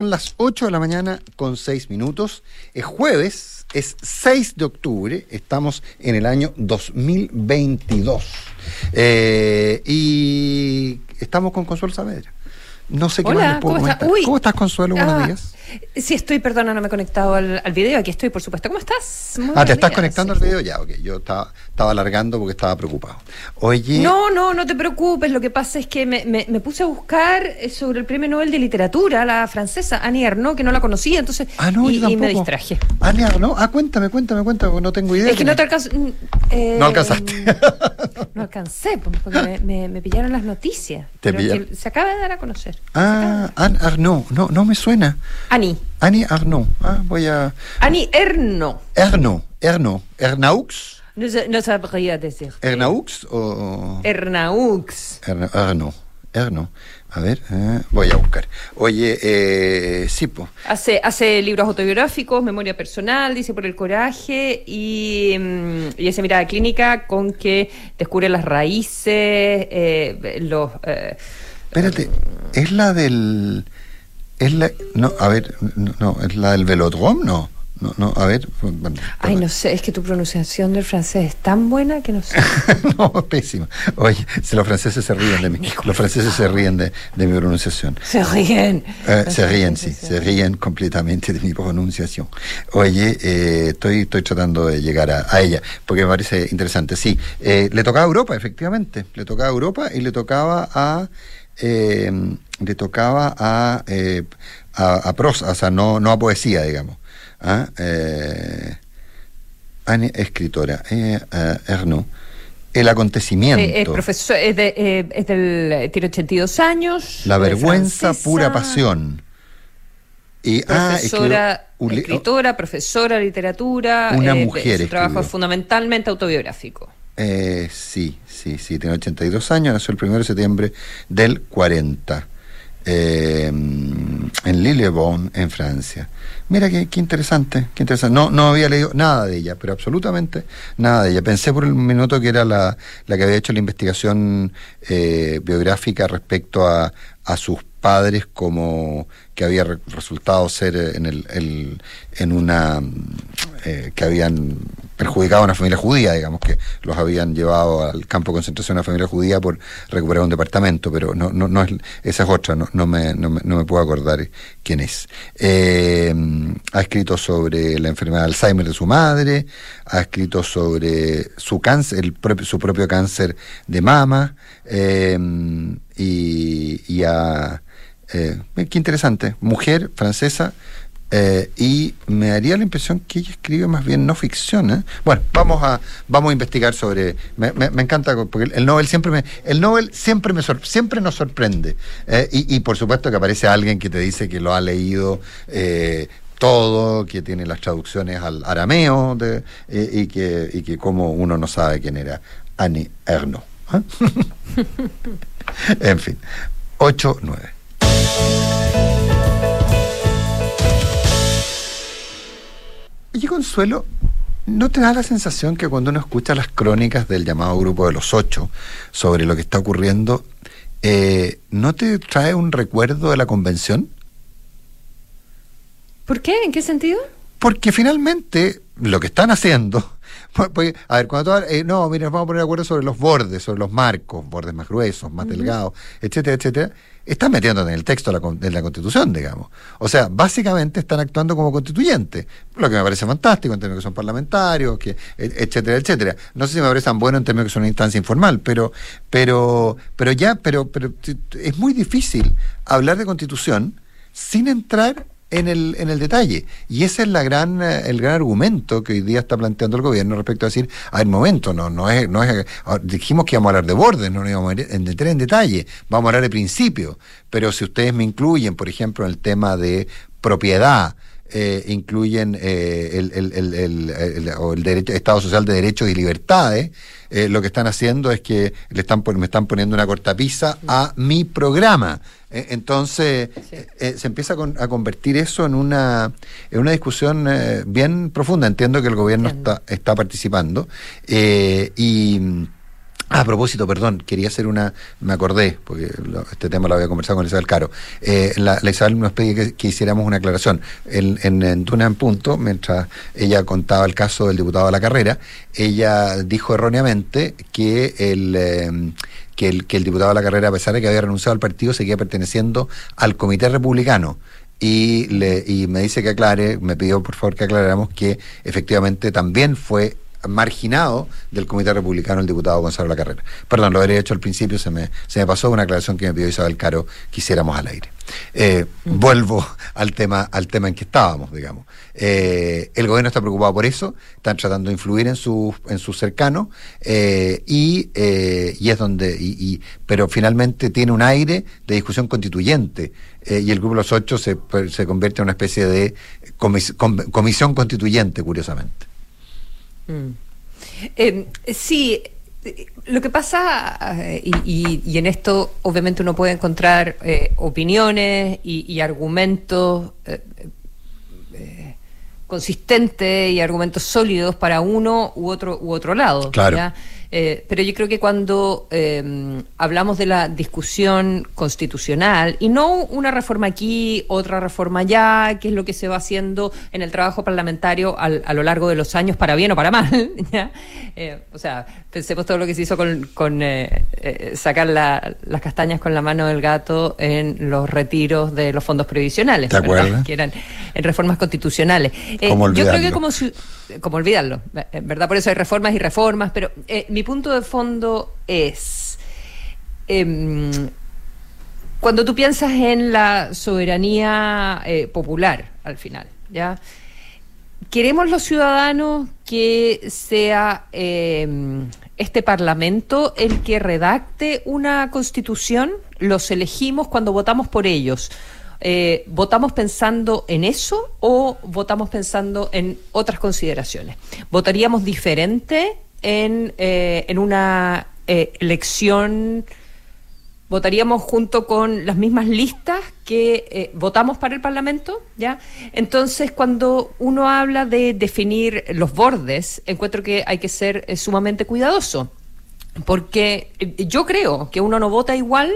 Son las 8 de la mañana con 6 minutos. Es jueves, es 6 de octubre, estamos en el año 2022. Eh, y estamos con Consuelo Saavedra. No sé qué Hola, más les puedo ¿cómo está? comentar. Uy. ¿Cómo estás, Consuelo? Buenos Ah, días. Sí, estoy, perdona, no me he conectado al, al video. Aquí estoy, por supuesto. ¿Cómo estás? Muy Ah, ¿te estás días. conectando al video? Ya, ok. Yo estaba, estaba alargando porque estaba preocupado. Oye. No, no, no te preocupes. Lo que pasa es que me, me- me puse a buscar eh, sobre el premio Nobel de Literatura, la francesa Annie Ernaux, que no la conocía, entonces. Ah, no, y, yo y me distraje. Ni- no. Ah, cuéntame, cuéntame, cuéntame, porque no tengo idea. Es que no te alcanzó. mm, eh, No alcanzaste. No alcancé, pues, porque me, pillaron las noticias. Te pero que se acaba de dar a conocer. Ah, Anne Arnaud. No, no me suena. Annie. Annie Arnaud. Ah, voy a. Annie Ernaux. Ernaud. Ernaud. Ernaux. No, sabría decir. ¿Ernaux o.? Ernaux. Erno, Erno, Erno. A ver, eh, voy a buscar. Oye, eh, sí, po. Hace, hace libros autobiográficos, memoria personal, dice por el coraje y, mm, y esa mirada clínica con que descubre las raíces, eh, los... eh, Espérate, es la del. Es la. No, a ver, no, no, es la del velodrome, no. No, no, a ver. bueno, ay, no sé, es que tu pronunciación del francés es tan buena que no sé. no, pésima. Oye, si los franceses se ríen de mí. Los franceses se ríen de, de mi pronunciación. Se ríen. Eh, se ríen, sí, se ríen completamente de mi pronunciación. Oye, eh, estoy, estoy tratando de llegar a, a ella, porque me parece interesante. Sí, eh, le tocaba a Europa, efectivamente. Le tocaba a Europa y le tocaba a. eh, le tocaba a, eh, a, a prosa, o sea, no, no a poesía, digamos. ¿Ah? Eh, escritora, eh, eh, Ernaud. El acontecimiento. Eh, es profesor, es, de, eh, es del, tiene 82 años. La vergüenza, francesa, pura pasión. Y, ah, Profesora, escribió un li- escritora, profesora de literatura. Una eh, mujer Su trabajo escribió. es fundamentalmente autobiográfico. Eh, sí, sí, sí, tiene 82 años, nació el 1 de septiembre del 40, eh, en Lillebonne, en Francia. Mira qué, qué interesante, qué interesante. No, no había leído nada de ella, pero absolutamente nada de ella. Pensé por un minuto que era la, la que había hecho la investigación eh, biográfica respecto a, a sus padres como que había re- resultado ser eh, en el, en una eh, que habían perjudicado a una familia judía, digamos, que los habían llevado al campo de concentración de una familia judía por recuperar un departamento, pero no, no, no es, esa es otra, no, no, me, no, me, puedo acordar quién es. Eh, ha escrito sobre la enfermedad de Alzheimer de su madre, ha escrito sobre su cáncer, el propio, su propio cáncer de mama, eh, y, ha, eh, qué interesante, mujer francesa, eh, y me daría la impresión que ella escribe más bien no ficción. ¿eh? Bueno, vamos a vamos a investigar sobre. Me, me- encanta porque el, el Nobel siempre me el Nobel siempre me siempre nos sorprende eh, y, y por supuesto que aparece alguien que te dice que lo ha leído. todo, que tiene las traducciones al arameo y que y que como uno no sabe quién era Annie Ernaux. en fin, 8-9. Oye, Consuelo, ¿no te da la sensación que cuando uno escucha las crónicas del llamado grupo de los ocho sobre lo que está ocurriendo, eh, ¿no te trae un recuerdo de la convención? ¿Por qué? ¿En qué sentido? Porque finalmente lo que están haciendo, a ver, cuando tú hablas, eh, no, mira, nos vamos a poner de acuerdo sobre los bordes, sobre los marcos, bordes más gruesos, más delgados, etcétera, etcétera, están metiéndote en el texto de la, de la Constitución, digamos. O sea, básicamente están actuando como constituyentes, lo que me parece fantástico en términos que son parlamentarios, que, et- etcétera, etcétera. No sé si me parece tan bueno en términos que son una instancia informal, pero, pero, pero ya, pero, pero es muy difícil hablar de Constitución sin entrar en el, en el detalle. Y ese es la gran, eh, el gran argumento que hoy día está planteando el gobierno respecto a decir, a ver, momento, no, no es, no es, dijimos que íbamos a hablar de bordes, no nos íbamos a entrar en detalle, vamos a hablar de principio, pero si ustedes me incluyen, por ejemplo, en el tema de propiedad, eh, incluyen eh, el, el, el, el- el- o el derecho, Estado Social de Derechos y Libertades, eh, lo que están haciendo es que le están me están poniendo una cortapisa a mi programa. Eh, entonces, Sí. eh, se empieza a, con- a convertir eso en una, en una discusión eh, bien profunda. Entiendo que el gobierno Entiendo. está, está participando. eh, y a propósito, perdón, quería hacer una, me acordé, porque este tema lo había conversado con Isabel Caro. Eh, la, Isabel nos pedía que, hiciéramos una aclaración. En, en, en en Punto, mientras ella contaba el caso del diputado de la carrera, ella dijo erróneamente que el, eh, que el, que el diputado de la carrera, a pesar de que había renunciado al partido, seguía perteneciendo al Comité Republicano y, le, y me dice que aclare, me pidió por favor que aclaráramos que efectivamente también fue marginado del Comité Republicano el diputado Gonzalo La Carrera. Perdón, lo habría hecho al principio, se me, se me pasó una aclaración que me pidió Isabel Caro que hiciéramos al aire. Eh, vuelvo al tema, al tema en que estábamos, digamos. Eh, el gobierno está preocupado por eso, están tratando de influir en sus en sus cercanos eh, y, y es donde, y, pero finalmente tiene un aire de discusión constituyente y el Grupo de los Ocho se, se convierte en una especie de comisión constituyente, curiosamente. Mm. Em, sí, lo que pasa, eh, y, en esto obviamente uno puede encontrar eh, opiniones y, argumentos eh, consistentes y argumentos sólidos para uno u otro u otro lado. Claro. Eh, pero yo creo que cuando eh, hablamos de la discusión constitucional, y no una reforma aquí, otra reforma allá, que es lo que se va haciendo en el trabajo parlamentario a lo largo de los años, para bien o para mal, eh, o sea, pensemos todo lo que se hizo con, sacar las castañas con la mano del gato en los retiros de los fondos previsionales, que eran en reformas constitucionales. yo creo que como, como olvidarlo, ¿verdad? Por eso hay reformas y reformas, pero mi punto de fondo es, em, cuando tú piensas en la soberanía eh, popular, al final, ¿ya? ¿Queremos los ciudadanos que sea em, este Parlamento el que redacte una constitución? ¿Los elegimos cuando votamos por ellos? Eh, ¿Votamos pensando en eso o votamos pensando en otras consideraciones? ¿Votaríamos diferente en, eh, en una eh, elección, votaríamos junto con las mismas listas que eh, votamos para el Parlamento, ¿ya? Entonces, cuando uno habla de definir los bordes, encuentro que hay que ser sumamente cuidadoso, porque yo creo que uno no vota igual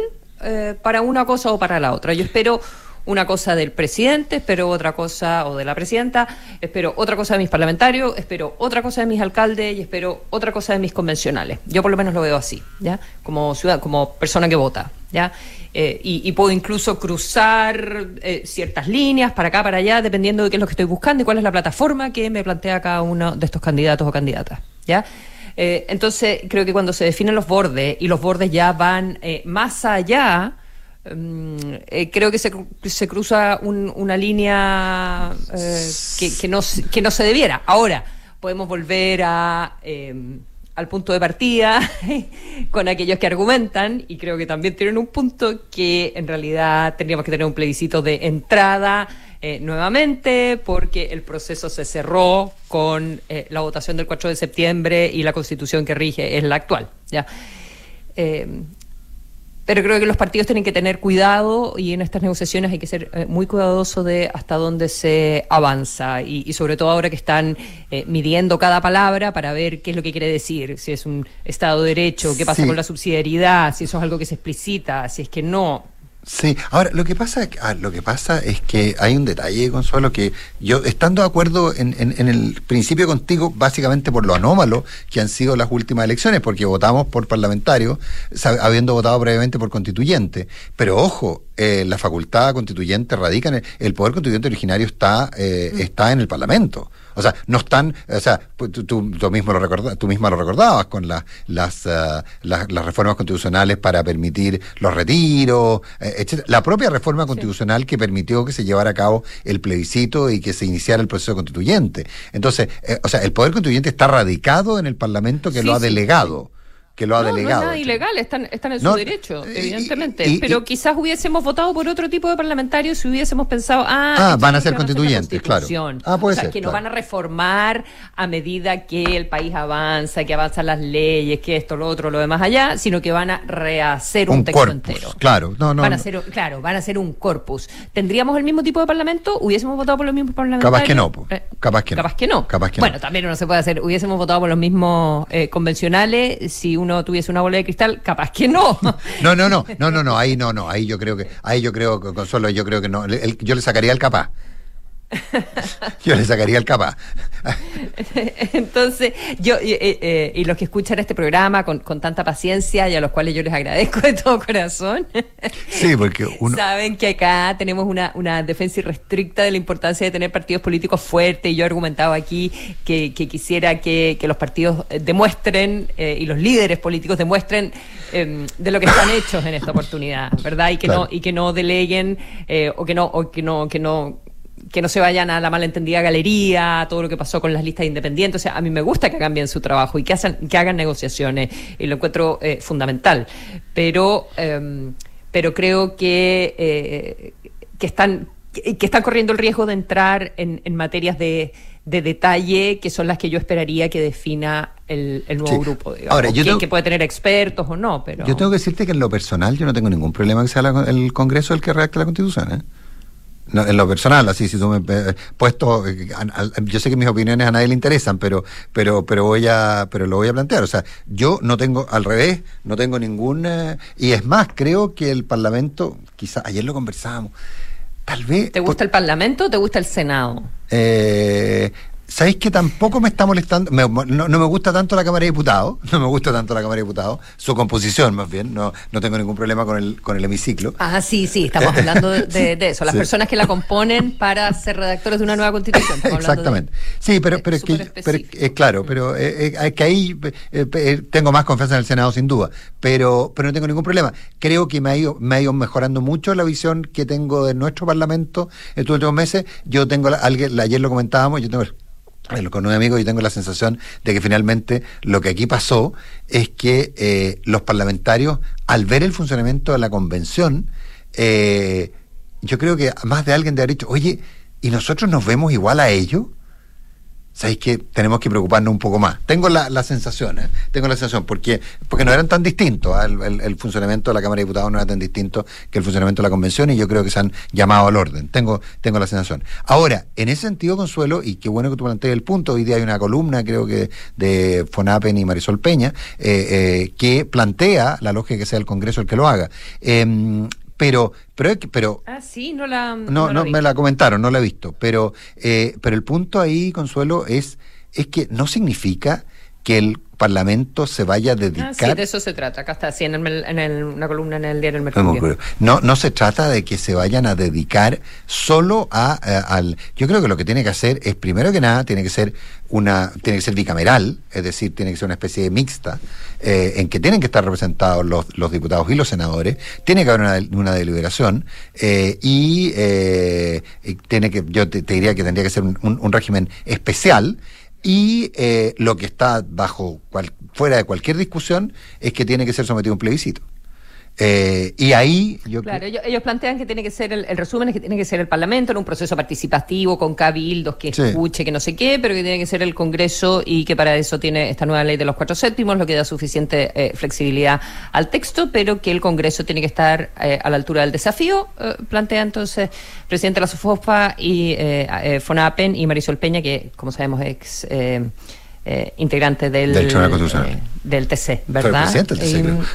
para una cosa o para la otra. Yo espero una cosa del presidente, espero otra cosa, o de la presidenta, espero otra cosa de mis parlamentarios, espero otra cosa de mis alcaldes y espero otra cosa de mis convencionales. Yo por lo menos lo veo así, ¿ya? Como ciudad, como persona que vota, ¿ya? Eh, y, puedo incluso cruzar eh, ciertas líneas para acá, para allá, dependiendo de qué es lo que estoy buscando y cuál es la plataforma que me plantea cada uno de estos candidatos o candidatas, ¿ya? Eh, entonces, creo que cuando se definen los bordes y los bordes ya van más allá eh, creo que se, se cruza una línea eh, que, no, que no se debiera. Ahora, podemos volver a, em, al punto de partida con aquellos que argumentan, y creo que también tienen un punto que en realidad tendríamos que tener un plebiscito de entrada eh, nuevamente, porque el proceso se cerró con la votación del 4 de septiembre y la constitución que rige es la actual. ¿ya? Pero creo que los partidos tienen que tener cuidado y en estas negociaciones hay que ser eh, muy cuidadoso de hasta dónde se avanza y, sobre todo ahora que están eh, midiendo cada palabra para ver qué es lo que quiere decir, si es un Estado de Derecho, qué pasa con la subsidiariedad, si eso es algo que se explicita, si es que no. Sí, ahora lo que pasa, ah, lo que pasa es que hay un detalle, Consuelo, que yo estando de acuerdo en, en, el principio contigo, básicamente por lo anómalo que han sido las últimas elecciones, porque votamos por parlamentario, habiendo votado previamente por constituyente. Pero ojo, eh, la facultad constituyente radica en el, poder constituyente originario está, eh, mm. está en el Parlamento. O sea, no están, o sea, pues, tú, tú, mismo lo recorda, tú misma lo recordabas con la, las, uh, las, reformas constitucionales para permitir los retiros, eh, etc. La propia reforma constitucional que permitió que se llevara a cabo el plebiscito y que se iniciara el proceso constituyente. Entonces, eh, o sea, el poder constituyente está radicado en el Parlamento que lo ha delegado que lo ha delegado. No es nada ilegal, están, están en su derecho, evidentemente. pero quizás hubiésemos votado por otro tipo de parlamentarios si hubiésemos pensado, ah, ah van a ser constituyentes, claro. Ah, puede o sea, que no van a reformar a medida que el país avanza, que avanzan las leyes, que esto, lo otro, lo demás allá, sino que van a rehacer un, texto entero. Claro, no, no. Van a ser, claro, van a ser un corpus. ¿Tendríamos el mismo tipo de parlamento? ¿Hubiésemos votado por los mismos parlamentarios? Capaz que no, eh, capaz que capaz que no. Capaz que bueno, también no se puede hacer. Hubiésemos votado por los mismos eh, convencionales si uno tuviese una bola de cristal, capaz que no. No, no, no, no, no, no, ahí no, no, ahí yo creo que, ahí yo creo, Consuelo, yo creo que no, yo le sacaría el capaz. Yo le sacaría el capa. Entonces, yo eh, eh, y los que escuchan este programa con, tanta paciencia y a los cuales yo les agradezco de todo corazón, sí, porque saben que acá tenemos una, una defensa irrestricta de la importancia de tener partidos políticos fuertes. Y yo he argumentado aquí que, quisiera que, los partidos demuestren eh, y los líderes políticos demuestren em, de lo que están hechos en esta oportunidad, ¿verdad? Y que no y que no deleguen o que no o que no que no que no se vayan a la malentendida galería, todo lo que pasó con las listas independientes. O sea, a mí me gusta que cambien su trabajo y que, hacen, que hagan negociaciones y lo encuentro eh, fundamental. Pero, em, pero creo que, eh, que, están, que están corriendo el riesgo de entrar en, materias de, detalle que son las que yo esperaría que defina el, nuevo grupo. Ahora, yo que, puede tener expertos o no, pero... Yo tengo que decirte que en lo personal yo no tengo ningún problema que sea el Congreso el que redacte la Constitución, ¿eh? En lo personal, así, si tú me he puesto, eh, yo sé que mis opiniones a nadie le interesan, pero, pero, pero voy a, pero lo voy a plantear. O sea, yo no tengo, al revés, no tengo ningún, y es más, creo que el Parlamento, quizás, ayer lo conversábamos, tal vez. ¿Te gusta el Parlamento o te gusta el Senado? Eh, ¿Sabéis que tampoco me está molestando? no, me gusta tanto la Cámara de Diputados, no me gusta tanto la Cámara de Diputados, su composición más bien, no, no tengo ningún problema con el, con el hemiciclo. Ah, sí, sí, estamos hablando de, eso, las personas que la componen para ser redactores de una nueva constitución. Exactamente. sí, pero, pero es que, es claro, pero eh, eh, que ahí eh, tengo más confianza en el Senado sin duda, pero, pero no tengo ningún problema. Creo que me ha, ido, me ha ido mejorando mucho la visión que tengo de nuestro Parlamento estos últimos meses. Yo tengo, alguien, ayer lo comentábamos, yo tengo con un amigo y tengo la sensación de que finalmente lo que aquí pasó es que eh, los parlamentarios, al ver el funcionamiento de la convención, eh, yo creo que más de alguien de haber dicho, oye, ¿y nosotros nos vemos igual a ellos? Sabéis que tenemos que preocuparnos un poco más. Tengo la, la sensación, ¿eh? tengo la sensación, porque, porque no eran tan distintos, ¿ah? el, funcionamiento de la Cámara de Diputados no era tan distinto que el funcionamiento de la Convención y yo creo que se han llamado al orden. Tengo, tengo la sensación. Ahora, en ese sentido, Consuelo, y qué bueno que tú plantees el punto, hoy día hay una columna, creo que de Fonapen y Marisol Peña, eh, eh, que plantea la lógica que sea el Congreso el que lo haga. Pero pero pero ah sí no la no, no, me la comentaron no la he visto pero eh, pero el punto ahí consuelo es es que no significa que el Parlamento se vaya a dedicar. Ah, sí, de eso se trata. Acá está, así en, una columna en el diario El Mercurio. No, no se trata de que se vayan a dedicar solo a, eh, al. Yo creo que lo que tiene que hacer es, primero que nada, tiene que ser una, tiene que ser bicameral, es decir, tiene que ser una especie de mixta, eh, en que tienen que estar representados los, los diputados y los senadores, tiene que haber una, una deliberación eh, y, tiene que, yo te, diría que tendría que ser un, un régimen especial y eh, lo que está bajo fuera de cualquier discusión es que tiene que ser sometido a un plebiscito. Eh, y ahí yo Claro, ellos, plantean que tiene que ser, el, resumen es que tiene que ser el Parlamento en un proceso participativo, con cabildos, que escuche, que no sé qué, pero que tiene que ser el Congreso y que para eso tiene esta nueva ley de los cuatro séptimos, lo que da suficiente eh, flexibilidad al texto, pero que el Congreso tiene que estar eh, a la altura del desafío, plantea entonces el presidente de la SOFOFA y FONAPEN y Marisol Peña, que como sabemos es eh, integrante del, del, eh, del TC, ¿verdad?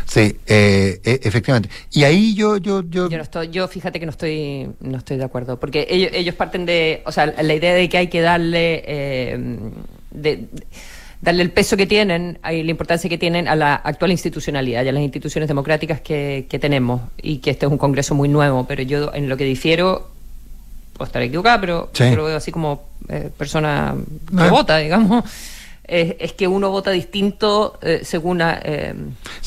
Sí, eh, efectivamente. Y ahí yo, yo, yo... Yo, estoy, yo fíjate que no estoy, no estoy de acuerdo, porque ellos, ellos parten de, o sea, la idea de que hay que darle, de, darle el peso que tienen y la importancia que tienen a la actual institucionalidad y a las instituciones democráticas que, que tenemos y que este es un Congreso muy nuevo, pero yo en lo que difiero puedo estar equivocada, pero yo lo veo así como persona que vota, digamos es que uno vota distinto eh, según eh,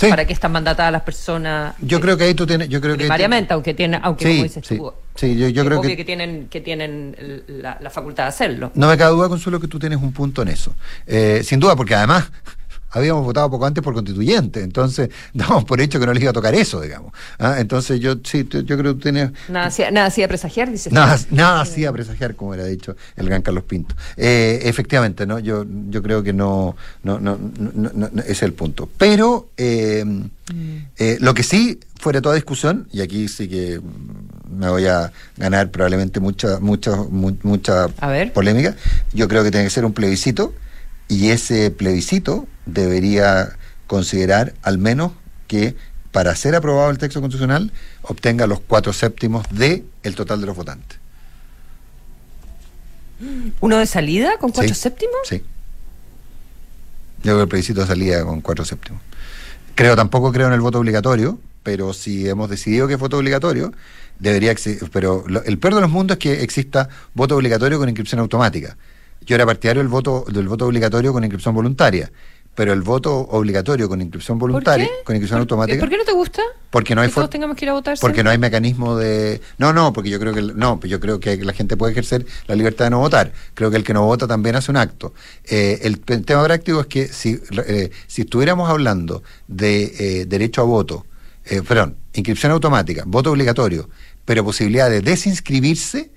para qué están mandatadas las personas. Yo creo que ahí tú tienes, yo creo primariamente, aunque tiene, aunque como dices tú, sí, yo, yo creo que, que tienen que tienen la, la, facultad de hacerlo. No me cabe duda, Consuelo, que tú tienes un punto en eso. Eh, sin duda, porque además habíamos votado poco antes por constituyente, entonces damos por hecho que no les iba a tocar eso, digamos. ¿ah? Entonces yo sí, yo creo que tienes... Nada hacía, nada hacía presagiar, dice. Nada, nada hacía presagiar, como era dicho el gran Carlos Pinto. Eh, efectivamente, ¿no? Yo, yo creo que no, no, no, no, es el punto. Pero eh, mm. eh, lo que sí, fuera toda discusión, y aquí sí que me voy a ganar probablemente mucha, mucha, mucha polémica, yo creo que tiene que ser un plebiscito y ese plebiscito debería considerar al menos que para ser aprobado el texto constitucional obtenga los cuatro séptimos de el total de los votantes. ¿Uno de salida con cuatro séptimos? Sí. Yo creo que el plebiscito de salida con cuatro séptimos. Creo, tampoco creo en el voto obligatorio, pero si hemos decidido que es voto obligatorio, debería pero el peor de los mundos es que exista voto obligatorio con inscripción automática. Yo era partidario del voto, del voto obligatorio con inscripción voluntaria pero el voto obligatorio con inscripción voluntaria, con inscripción automática. ¿Por qué no te gusta? Porque no hay todos tengamos que ir a votar. Porque no hay mecanismo de No, no, porque yo creo que no, yo creo que la gente puede ejercer la libertad de no votar. Creo que el que no vota también hace un acto. Eh, el, tema práctico es que si eh, si estuviéramos hablando de eh, derecho a voto, perdón, inscripción automática, voto obligatorio, pero posibilidad de desinscribirse,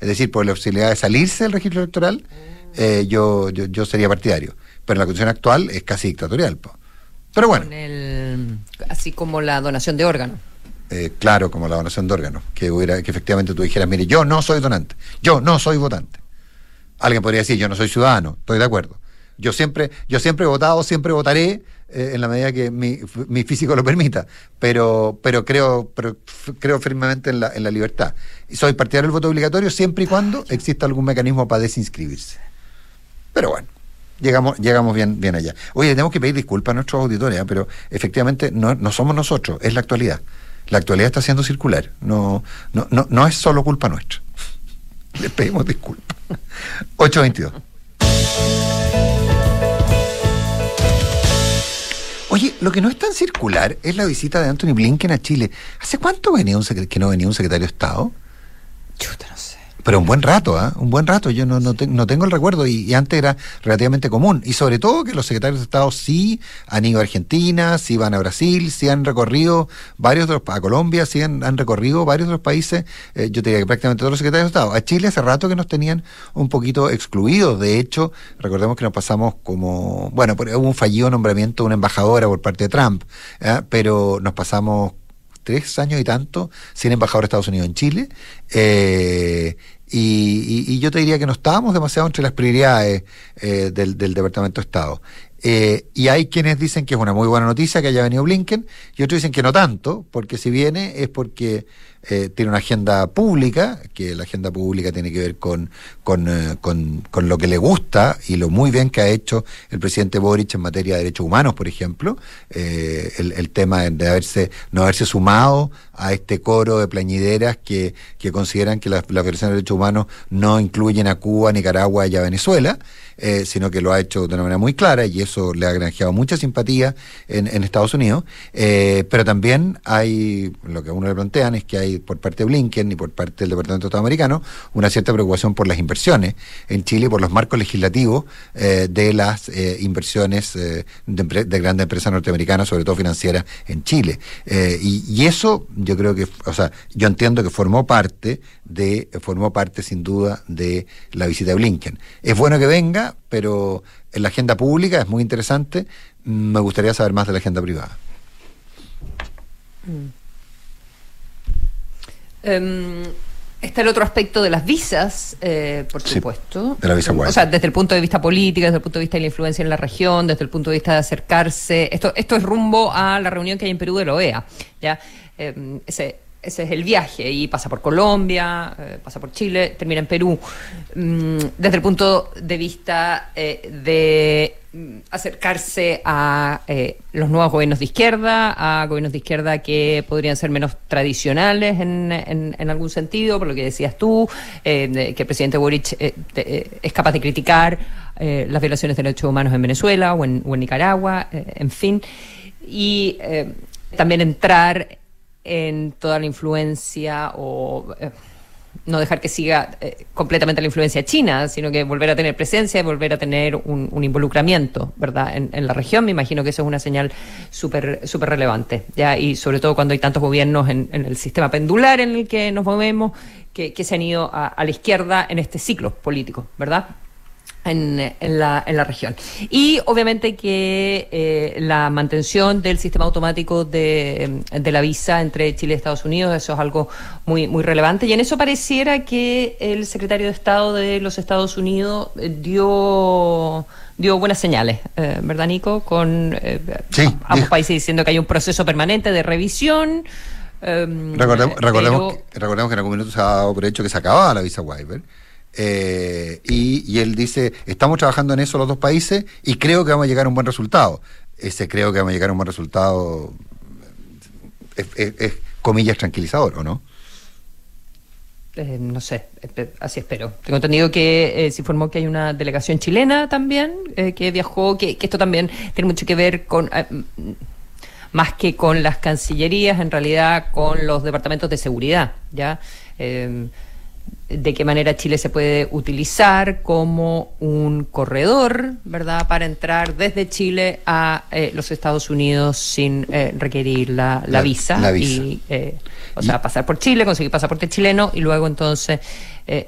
es decir, por la posibilidad de salirse del registro electoral, yo, yo yo sería partidario pero la condición actual es casi dictatorial. Pero bueno. así como la donación de órganos. Eh, claro, como la donación de órganos, que, hubiera, que efectivamente tú dijeras, mire, yo no soy donante, yo no soy votante. Alguien podría decir, yo no soy ciudadano, estoy de acuerdo. Yo siempre, yo siempre he votado, siempre votaré eh, en la medida que mi, mi, físico lo permita, pero, pero creo, pero creo firmemente en la, en la libertad. Y soy partidario del voto obligatorio siempre y cuando exista algún mecanismo para desinscribirse. Pero bueno llegamos, llegamos bien, bien allá. Oye, tenemos que pedir disculpas a nuestros auditores, ¿eh? pero efectivamente no, no somos nosotros, es la actualidad. La actualidad está siendo circular, no, no, no, no es solo culpa nuestra. Les pedimos disculpas. 822. Oye, lo que no es tan circular es la visita de Anthony Blinken a Chile. ¿Hace cuánto venía un que no venía un secretario de Estado? Chuta, no sé. Pero un buen rato, ¿ah? Un buen rato. Yo no, no, tengo el recuerdo y, antes era relativamente común. Y sobre todo que los secretarios de Estado sí han ido a Argentina, sí van a Brasil, sí han recorrido varios a Colombia, sí han, recorrido varios los países. Eh, yo te diría que prácticamente todos los secretarios de Estado. A Chile hace rato que nos tenían un poquito excluidos. De hecho, recordemos que nos pasamos como, bueno, hubo un fallido nombramiento de una embajadora por parte de Trump, ¿eh? pero nos pasamos tres años y tanto sin embajador de Estados Unidos en Chile. Eh, y, yo te diría que no estábamos demasiado entre las prioridades eh, del, del, Departamento de Estado. Eh, y hay quienes dicen que es una muy buena noticia que haya venido Blinken, y otros dicen que no tanto, porque si viene es porque eh, tiene una agenda pública, que la agenda pública tiene que ver con, eh, con, con, lo que le gusta y lo muy bien que ha hecho el presidente Boric en materia de derechos humanos, por ejemplo, eh, el, tema de haberse, no haberse sumado a este coro de plañideras que, que consideran que la, la de derechos humanos no incluyen a Cuba, Nicaragua y a Venezuela. Eh, sino que lo ha hecho de una manera muy clara y eso le ha granjeado mucha simpatía en, en Estados Unidos. Pero también hay, lo que a uno le plantean es que hay por parte de Blinken y por parte del Departamento de Estado americano una cierta preocupación por las inversiones en Chile, por los marcos legislativos eh, de las inversiones de, de, grandes empresas norteamericanas, sobre todo financieras, en Chile. Y, y, eso yo creo que, o sea, yo entiendo que formó parte de, formó parte sin duda de la visita de Blinken. Es bueno que venga, pero en la agenda pública es muy interesante. Me gustaría saber más de la agenda privada. Mm. Em, está el otro aspecto de las visas, eh, por supuesto. De la visa O sea, desde el punto de vista político, desde el punto de vista de la influencia en la región, desde el punto de vista de acercarse. Esto, esto es rumbo a la reunión que hay en Perú de la OEA. ¿ya? Em, ese, ese es el viaje y pasa por Colombia, eh, pasa por Chile, termina en Perú. Mm, desde el punto de vista eh, de mm, acercarse a eh, los nuevos gobiernos de izquierda, a gobiernos de izquierda que podrían ser menos tradicionales en, en, algún sentido, por lo que decías tú, que el presidente Boric es capaz de criticar las violaciones de derechos humanos en Venezuela o en, o en Nicaragua, en fin, y también entrar en toda la influencia o eh, no dejar que siga eh, completamente la influencia china, sino que volver a tener presencia y volver a tener un, involucramiento, ¿verdad? En, la región, me imagino que eso es una señal súper súper relevante, ¿ya? Y sobre todo cuando hay tantos gobiernos en, el sistema pendular en el que nos movemos, que, se han ido a, la izquierda en este ciclo político, ¿verdad? En, la, en la región. Y obviamente que eh, la mantención del sistema automático de, de, la visa entre Chile y Estados Unidos, eso es algo muy, muy relevante. Y en eso pareciera que el secretario de Estado de los Estados Unidos eh, dio dio buenas señales, eh, ¿verdad, Nico? Con ambos países diciendo que hay un proceso permanente de revisión. recordemos, recordemos, que, recordemos que en algún minuto se ha dado por hecho que se acababa la visa waiver eh, y, él dice, estamos trabajando en eso los dos países y creo que vamos a llegar a un buen resultado. Ese creo que vamos a llegar a un buen resultado es, comillas tranquilizador, ¿o no? Eh, no sé, así espero. Tengo entendido que eh, se informó que hay una delegación chilena también que viajó, que, esto también tiene mucho que ver con más que con las cancillerías, en realidad con los departamentos de seguridad, ¿ya? De qué manera Chile se puede utilizar como un corredor, ¿verdad?, para entrar desde Chile a eh, los Estados Unidos sin eh, requerir la, visa. Y, eh, o sea, pasar por Chile, conseguir pasaporte chileno y luego entonces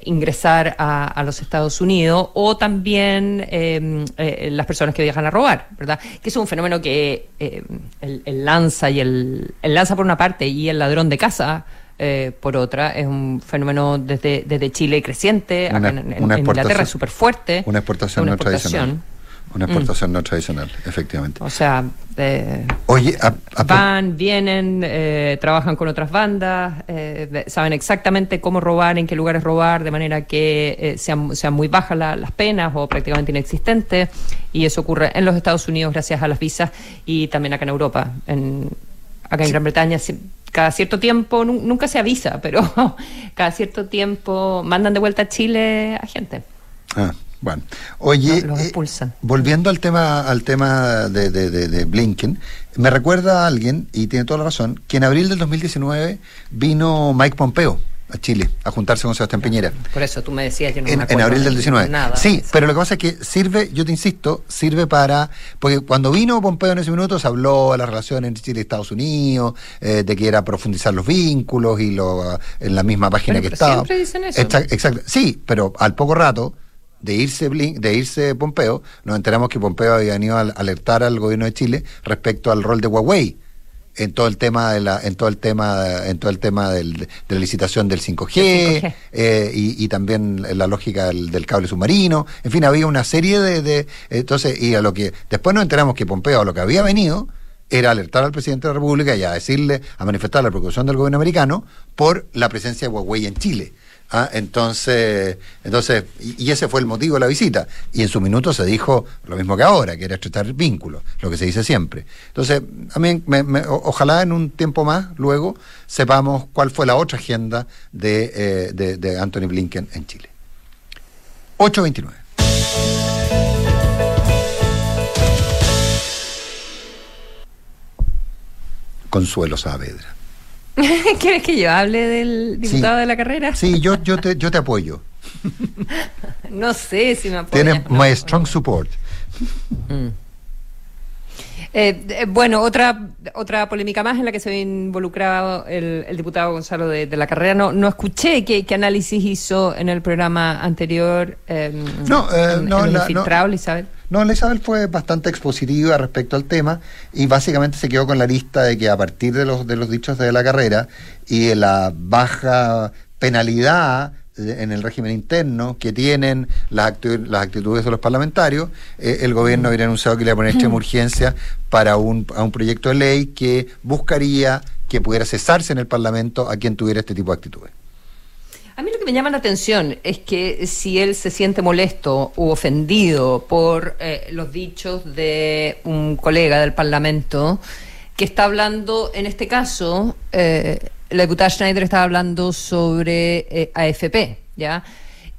ingresar a, los Estados Unidos o también em, las personas que viajan a robar, ¿verdad? Que es un fenómeno que el, el, lanza y el, el lanza por una parte y el ladrón de casa eh, por otra. Es un fenómeno desde, desde Chile creciente, una, acá en, Inglaterra es súper fuerte. Una exportación, no tradicional. Una mm. exportación no tradicional, efectivamente. O sea, eh, Oye, van, vienen, eh, trabajan con otras bandas, saben exactamente cómo robar, en qué lugares robar, de manera que sean, sean muy bajas las penas o prácticamente inexistentes. Y eso ocurre en los Estados Unidos gracias a las visas y también acá en Europa. En, acá en Gran Bretaña cada cierto tiempo, nunca se avisa, pero cada cierto tiempo mandan de vuelta a Chile a gente. Ah, bueno. Oye, eh, volviendo al tema, al tema de, de, de, Blinken, me recuerda a alguien, y tiene toda la razón, que en abril del 2019 vino Mike Pompeo a Chile a juntarse con Sebastián Piñera. Por eso tú me decías, yo no en, me en abril del 19. sí, pero lo que pasa es que sirve, yo te insisto, sirve para. Porque cuando vino Pompeo en ese minuto se habló de la relación entre Chile y Estados Unidos, eh, de que era profundizar los vínculos y lo, en la misma página que estaba. Siempre dicen eso. Exacto. Sí, pero al poco rato de irse de irse Pompeo, nos enteramos que Pompeo había venido a alertar al gobierno de Chile respecto al rol de Huawei en todo el tema de la en todo el tema en todo el tema del, de la licitación del 5G, eh, y, también la lógica del, cable submarino. En fin había una serie de, entonces y a lo que después nos enteramos que Pompeo a lo que había venido era alertar al presidente de la República y a decirle a manifestar la preocupación del gobierno americano por la presencia de Huawei en Chile Ah, entonces, entonces y, ese fue el motivo de la visita. Y en su minuto se dijo lo mismo que ahora, que era estrechar vínculos, lo que se dice siempre. Entonces, a mí, ojalá en un tiempo más, luego, sepamos cuál fue la otra agenda de, eh, de, Anthony Blinken en Chile. 829. Consuelo Saavedra. ¿Quieres que yo hable del diputado de la carrera? Sí, yo, yo, te, yo te apoyo. no sé si me apoyas. Tienes my strong support. Mm. Eh, eh, bueno, otra otra polémica más en la que se ve involucrado el, diputado Gonzalo de, la Carrera. No, no escuché qué, análisis hizo en el programa anterior. Em, no, eh, no, la, infiltrado, Isabel. No, Isabel fue bastante expositiva respecto al tema y básicamente se quedó con la lista de que a partir de los, de los dichos de la carrera y de la baja penalidad en el régimen interno que tienen las, las actitudes de los parlamentarios, eh, el gobierno habría anunciado que le iba a poner extrema urgencia para un, a un proyecto de ley que buscaría que pudiera cesarse en el Parlamento a quien tuviera este tipo de actitudes. A mí lo que me llama la atención es que si él se siente molesto u ofendido por eh, los dichos de un colega del Parlamento que está hablando, en este caso, eh, la diputada Schneider estaba hablando sobre eh, AFP, ¿ya?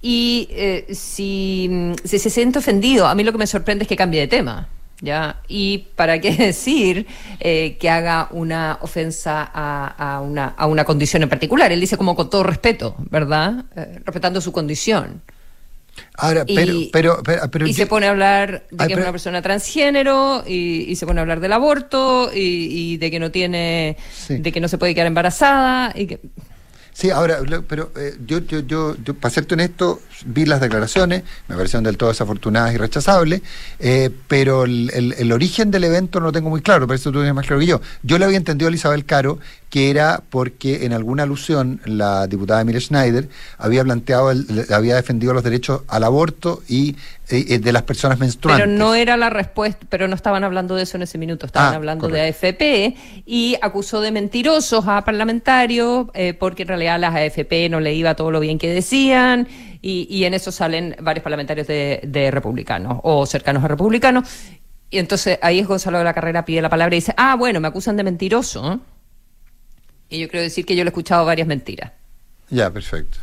Y eh, si, se siente ofendido, a mí lo que me sorprende es que cambie de tema. ¿Ya? Y para qué decir eh, que haga una ofensa a, una, a una condición en particular. Él dice como con todo respeto, ¿verdad? respetando su condición. Ahora, y, pero, pero, y se pone a hablar de que es una persona transgénero y, se pone a hablar del aborto y, de que no tiene, de que no se puede quedar embarazada y que Sí, ahora, pero eh, yo, yo, yo, para serte honesto, vi las declaraciones, me parecieron del todo desafortunadas y rechazables, eh, pero el, el, origen del evento no lo tengo muy claro, por eso tú tienes más claro que yo. Yo le había entendido a Isabel Caro que era porque en alguna alusión la diputada Mire Schneider había planteado, había defendido los derechos al aborto y de las personas menstruantes. Pero no era la respuesta, pero no estaban hablando de eso en ese minuto, estaban ah, hablando de AFP y acusó de mentirosos a parlamentarios eh, porque en realidad las AFP no le iba todo lo bien que decían y, en eso salen varios parlamentarios de, republicanos o cercanos a republicanos. Y entonces ahí es Gonzalo de la Carrera pide la palabra y dice, ah, bueno, me acusan de mentiroso. Y yo quiero decir que yo le he escuchado varias mentiras. Ya, perfecto,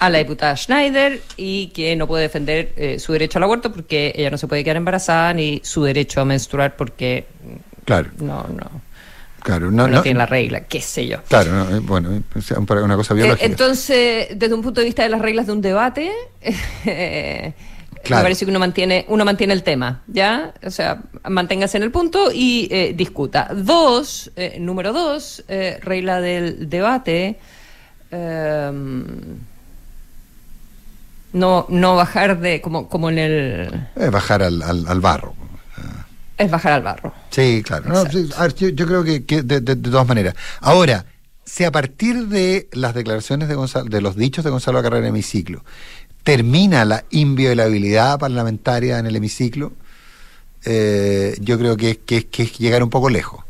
A la diputada Schneider y que no puede defender eh, su derecho al aborto porque ella no se puede quedar embarazada ni su derecho a menstruar porque... Claro. No, no. Claro, no, no, tiene la regla, qué sé yo. Claro, eh, bueno, una cosa biológica. entonces, desde un punto de vista de las reglas de un debate, me parece que uno mantiene, uno mantiene el tema, ¿ya? O sea, manténgase en el punto y eh, discuta. Dos, número dos, regla del debate Em, no, no bajar de como, como en el... Es bajar al, al, barro. Es bajar al barro. Sí, claro. yo, creo que, de, de, todas maneras. Ahora, si a partir de las declaraciones de Gonzalo, de los dichos de Gonzalo Carrera en el hemiciclo, termina la inviolabilidad parlamentaria en el hemiciclo, eh, yo creo que, que, que, es llegar un poco lejos.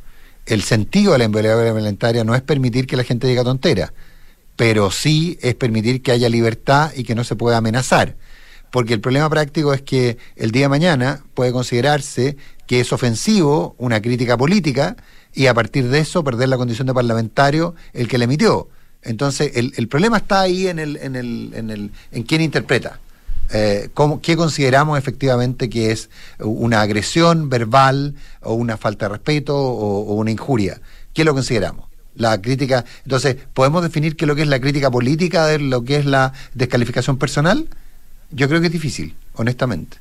El sentido de la inviolabilidad parlamentaria no es permitir que la gente diga tontera, pero sí es permitir que haya libertad y que no se pueda amenazar. Porque el problema práctico es que el día de mañana puede considerarse que es ofensivo una crítica política y a partir de eso perder la condición de parlamentario el que le emitió. Entonces, el, el problema está ahí en, el, en, el, en, el, en quién interpreta. Eh, ¿Qué consideramos efectivamente que es una agresión verbal o una falta de respeto o, o una injuria? ¿Qué lo consideramos? La crítica, entonces, ¿podemos definir qué es lo que es la crítica política de lo que es la descalificación personal? Yo creo que es difícil, honestamente.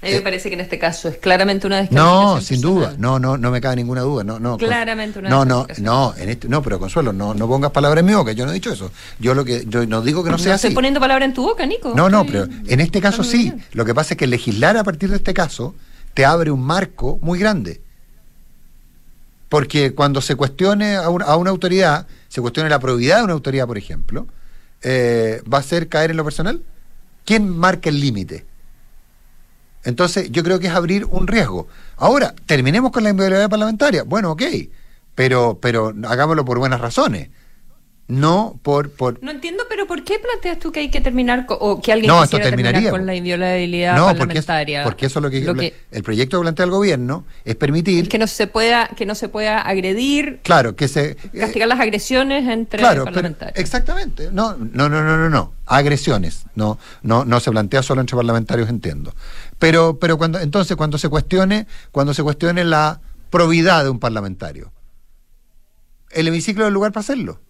A mí me eh, parece que en este caso es claramente una descalificación. No, sin duda, no, no, no me cabe ninguna duda, no, no. Claramente una No, no, no, en este, no, pero Consuelo, no, no pongas palabras en mi boca, yo no he dicho eso. Yo lo que, yo no digo que no, sea así. Estoy poniendo palabras en tu boca, Nico. No, no, pero en este caso sí. Lo que pasa es que legislar a partir de este caso te abre un marco muy grande porque cuando se cuestione a, una autoridad, se cuestione la probidad de una autoridad, por ejemplo, eh, ¿va a ser caer en lo personal? ¿Quién marca el límite? Entonces, yo creo que es abrir un riesgo. Ahora, terminemos con la inviolabilidad parlamentaria. Bueno, ok, pero, pero hagámoslo por buenas razones no por, por... No entiendo, pero ¿por qué planteas tú que hay que terminar o que alguien no, quisiera terminar con la inviolabilidad no, parlamentaria? Porque, eso es lo que, el proyecto que plantea el gobierno es permitir que no se pueda que no se pueda agredir, claro, que se castigar las agresiones entre parlamentarios. exactamente. No, no, no, no, no, no, agresiones. No, no, no se plantea solo entre parlamentarios, entiendo. Pero, pero cuando entonces cuando se cuestione, cuando se cuestione la probidad de un parlamentario, el hemiciclo es el lugar para hacerlo.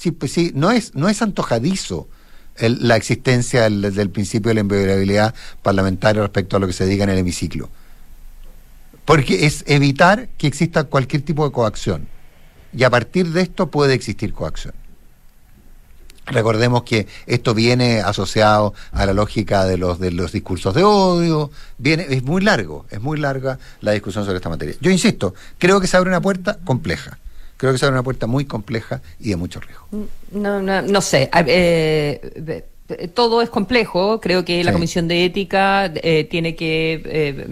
Sí, pues sí, no es, no es antojadizo la existencia del, principio de la inviolabilidad parlamentaria respecto a lo que se diga en el hemiciclo. Porque es evitar que exista cualquier tipo de coacción. Y a partir de esto puede existir coacción. Recordemos que esto viene asociado a la lógica de los, de los discursos de odio, viene, es muy largo, es muy larga la discusión sobre esta materia. Yo insisto, creo que se abre una puerta compleja creo que será una puerta muy compleja y de mucho riesgo. No, no, no sé. Eh, todo es complejo. Creo que la Comisión de Ética eh, tiene que, eh,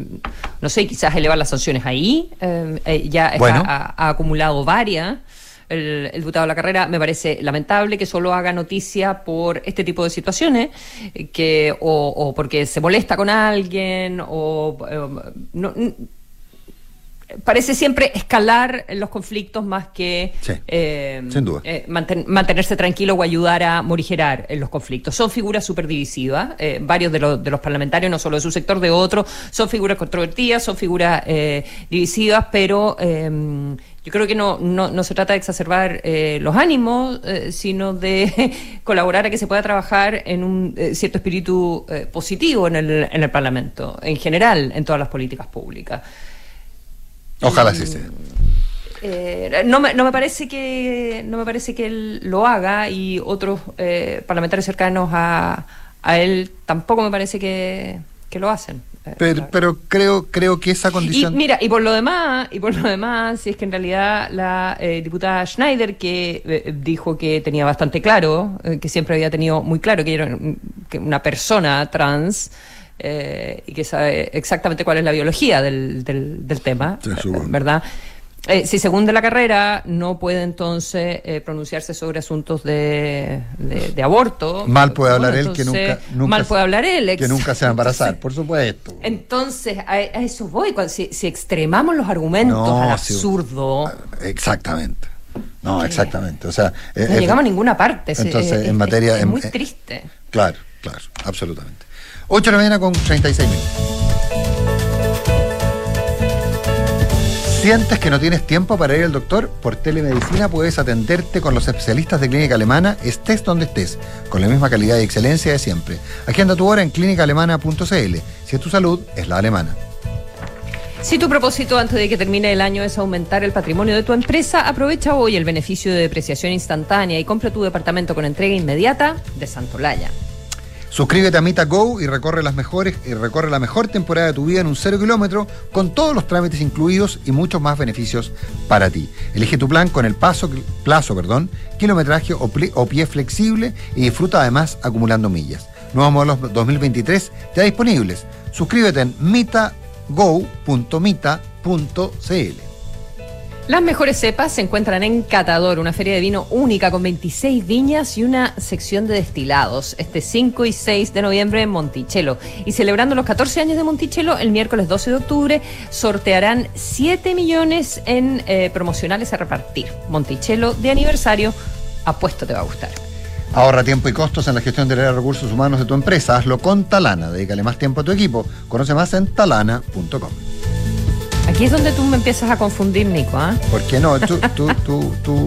no sé, quizás elevar las sanciones ahí. ya ha, acumulado varias. El, diputado de la carrera me parece lamentable que solo haga noticia por este tipo de situaciones, que o, o porque se molesta con alguien o no, parece siempre escalar los conflictos más que eh, eh, mantenerse tranquilo o ayudar a morigerar en los conflictos. Son figuras súper divisivas, eh, varios de, los, de los parlamentarios, no solo de su sector, de otro, son figuras controvertidas, son figuras divisivas, pero yo creo que no, no, se trata de exacerbar los ánimos, sino de colaborar a que se pueda trabajar en un cierto espíritu positivo en el, en el Parlamento, en general, en todas las políticas públicas. Ojalá sí sea. Eh, no, me, no, me, parece que no me parece que él lo haga y otros eh, parlamentarios cercanos a, a, él tampoco me parece que, que lo hacen. Eh, pero, pero, creo creo que esa condición y mira y por lo demás y por lo demás si es que en realidad la eh, diputada Schneider que eh, dijo que tenía bastante claro que siempre había tenido muy claro que era una persona trans y que sabe exactamente cuál es la biología del, del, del tema verdad eh, si se hunde la carrera, no puede entonces eh, pronunciarse sobre asuntos de, de, aborto. Mal puede hablar él que nunca, Mal puede hablar él. Que nunca se va a embarazar, por supuesto. Entonces, a, eso voy. si, si, extremamos los argumentos al absurdo. Ah, exactamente. No, exactamente. O sea, no eh, llegamos a ninguna parte. Entonces, en materia. Es, muy triste. Claro, claro, absolutamente. 8 de la mañana con 36 minutos. ¿Sientes que no tienes tiempo para ir al doctor? Por telemedicina puedes atenderte con los especialistas de Clínica Alemana, estés donde estés, con la misma calidad y excelencia de siempre. Agenda tu hora en clínicaalemana.cl. Si es tu salud, es la alemana. Si tu propósito antes de que termine el año es aumentar el patrimonio de tu empresa, aprovecha hoy el beneficio de depreciación instantánea y compra tu departamento con entrega inmediata de Santolaya. Suscríbete a Mita Go y recorre las mejores y recorre la mejor temporada de tu vida en un cero kilómetro con todos los trámites incluidos y muchos más beneficios para ti. Elige tu plan con el paso, plazo, perdón, kilometraje o, o pie flexible y disfruta además acumulando millas. Nuevos modelos 2023 ya disponibles. Suscríbete en mitago.mita.cl. Las mejores cepas se encuentran en Catador, una feria de vino única con 26 viñas y una sección de destilados, este 5 y 6 de noviembre en Monticello. Y celebrando los 14 años de Monticello, el miércoles 12 de octubre sortearán 7 millones en eh, promocionales a repartir. Monticello de aniversario, apuesto te va a gustar. Ahorra tiempo y costos en la gestión de los recursos humanos de tu empresa. Hazlo con Talana. Dedícale más tiempo a tu equipo. Conoce más en talana.com. Aquí es donde tú me empiezas a confundir, Nico. ¿ah? ¿Por qué no? Tú, tú, tú, tú,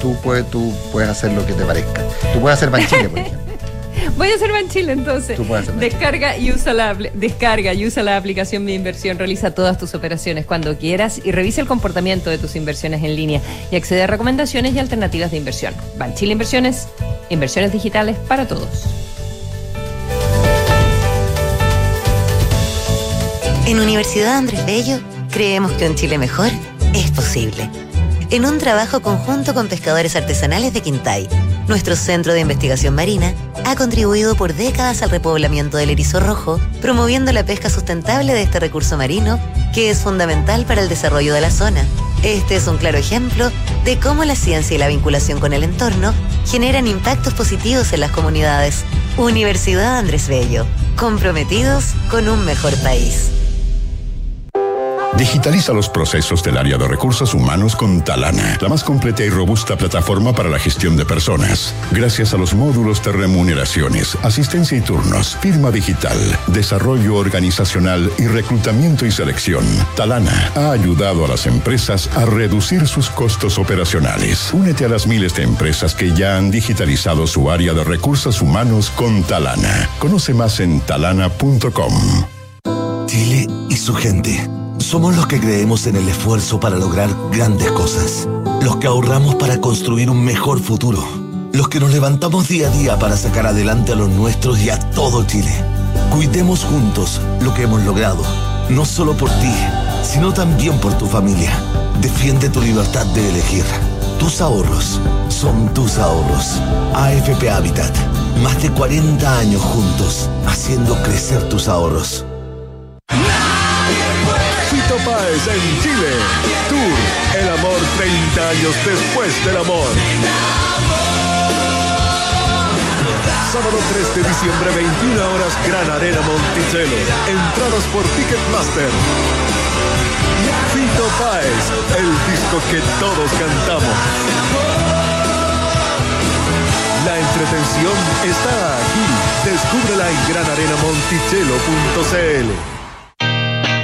tú, puedes, tú puedes hacer lo que te parezca. Tú puedes hacer Banchile, por ejemplo. Voy a hacer Banchile entonces. Tú puedes hacer descarga y usa la descarga y usa la aplicación Mi Inversión. Realiza todas tus operaciones cuando quieras y revisa el comportamiento de tus inversiones en línea y accede a recomendaciones y alternativas de inversión. Banchile Inversiones, inversiones digitales para todos. En Universidad Andrés Bello Creemos que un Chile mejor es posible. En un trabajo conjunto con pescadores artesanales de Quintay, nuestro centro de investigación marina ha contribuido por décadas al repoblamiento del erizo rojo, promoviendo la pesca sustentable de este recurso marino que es fundamental para el desarrollo de la zona. Este es un claro ejemplo de cómo la ciencia y la vinculación con el entorno generan impactos positivos en las comunidades. Universidad Andrés Bello, comprometidos con un mejor país. Digitaliza los procesos del área de recursos humanos con Talana, la más completa y robusta plataforma para la gestión de personas. Gracias a los módulos de remuneraciones, asistencia y turnos, firma digital, desarrollo organizacional y reclutamiento y selección, Talana ha ayudado a las empresas a reducir sus costos operacionales. Únete a las miles de empresas que ya han digitalizado su área de recursos humanos con Talana. Conoce más en talana.com. Chile y su gente somos los que creemos en el esfuerzo para lograr grandes cosas. Los que ahorramos para construir un mejor futuro. Los que nos levantamos día a día para sacar adelante a los nuestros y a todo Chile. Cuidemos juntos lo que hemos logrado. No solo por ti, sino también por tu familia. Defiende tu libertad de elegir. Tus ahorros son tus ahorros. AFP Habitat. Más de 40 años juntos, haciendo crecer tus ahorros. Páez en Chile. Tour El amor 30 años después del amor. Sábado 3 de diciembre, 21 horas, Gran Arena Monticello. Entradas por Ticketmaster. Fito Páez, el disco que todos cantamos. La entretención está aquí. Descúbrela en granarenamonticello.cl.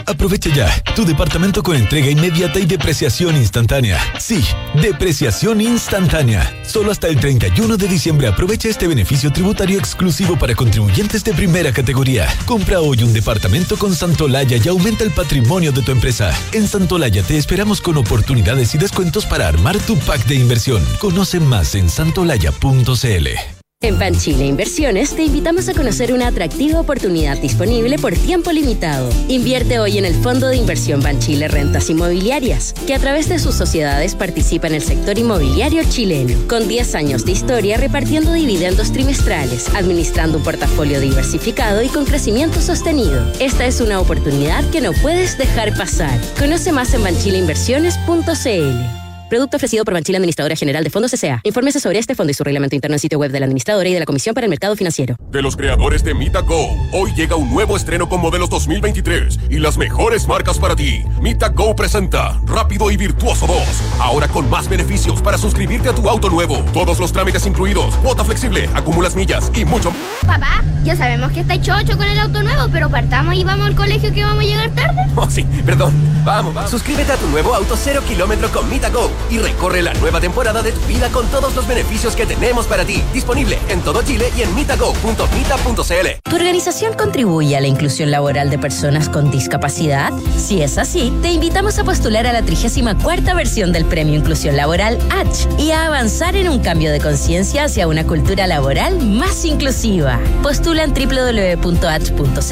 Aprovecha ya tu departamento con entrega inmediata y depreciación instantánea. Sí, depreciación instantánea. Solo hasta el 31 de diciembre aprovecha este beneficio tributario exclusivo para contribuyentes de primera categoría. Compra hoy un departamento con Santolaya y aumenta el patrimonio de tu empresa. En Santolaya te esperamos con oportunidades y descuentos para armar tu pack de inversión. Conoce más en santolaya.cl. En Banchile Inversiones te invitamos a conocer una atractiva oportunidad disponible por tiempo limitado. Invierte hoy en el Fondo de Inversión Banchile Rentas Inmobiliarias, que a través de sus sociedades participa en el sector inmobiliario chileno, con 10 años de historia repartiendo dividendos trimestrales, administrando un portafolio diversificado y con crecimiento sostenido. Esta es una oportunidad que no puedes dejar pasar. Conoce más en banchileinversiones.cl. Producto ofrecido por Banchila Administradora General de Fondos S.A. Infórmese sobre este fondo y su reglamento interno en sitio web de la administradora y de la Comisión para el Mercado Financiero. De los creadores de Mita Go, hoy llega un nuevo estreno con modelos 2023 y las mejores marcas para ti. Mita Go presenta Rápido y Virtuoso 2. Ahora con más beneficios para suscribirte a tu auto nuevo. Todos los trámites incluidos, cuota flexible, acumulas millas y mucho Papá, ya sabemos que está chocho con el auto nuevo, pero partamos y vamos al colegio que vamos a llegar tarde. Oh, sí, perdón. Vamos, vamos. Suscríbete a tu nuevo auto cero kilómetro con Mita Go y recorre la nueva temporada de tu vida con todos los beneficios que tenemos para ti. Disponible en todo Chile y en mitago.mita.cl. ¿Tu organización contribuye a la inclusión laboral de personas con discapacidad? Si es así, te invitamos a postular a la 34 versión del Premio Inclusión Laboral H y a avanzar en un cambio de conciencia hacia una cultura laboral más inclusiva. Postula en www.h.cl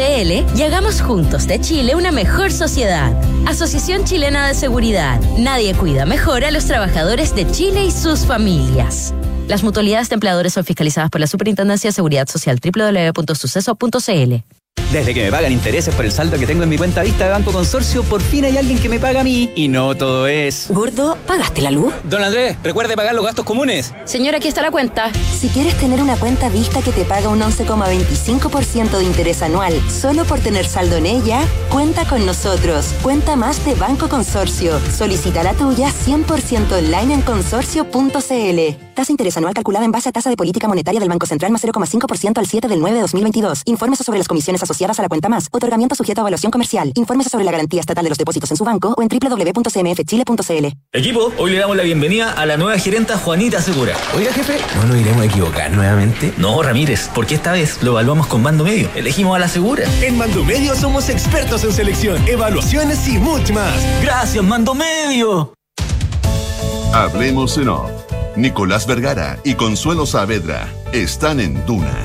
y hagamos juntos de Chile una mejor sociedad. Asociación Chilena de Seguridad. Nadie cuida mejor a los trabajadores de Chile y sus familias. Las mutualidades de empleadores son fiscalizadas por la Superintendencia de Seguridad Social www.suceso.cl. Desde que me pagan intereses por el saldo que tengo en mi cuenta vista de Banco Consorcio, por fin hay alguien que me paga a mí. Y no todo es. Gordo, ¿pagaste la luz? Don Andrés, recuerde pagar los gastos comunes. Señora, aquí está la cuenta. Si quieres tener una cuenta vista que te paga un 11,25% de interés anual solo por tener saldo en ella, cuenta con nosotros. Cuenta más de Banco Consorcio. Solicita la tuya 100% online en consorcio.cl. Tasa interés anual calculada en base a tasa de política monetaria del Banco Central más 0,5% al 7 del 9 de 2022. Infórmese sobre las comisiones asociadas a la cuenta más. Otorgamiento sujeto a evaluación comercial. Infórmese sobre la garantía estatal de los depósitos en su banco o en www.cmfchile.cl. Equipo, hoy le damos la bienvenida a la nueva gerenta Juanita Segura. Oiga, jefe, ¿no nos iremos a equivocar nuevamente? No, Ramírez, porque esta vez lo evaluamos con Mando Medio. Elegimos a la Segura. En Mando Medio somos expertos en selección, evaluaciones y mucho más. Gracias, Mando Medio. Hablemos en off. Nicolás Vergara y Consuelo Saavedra están en Duna.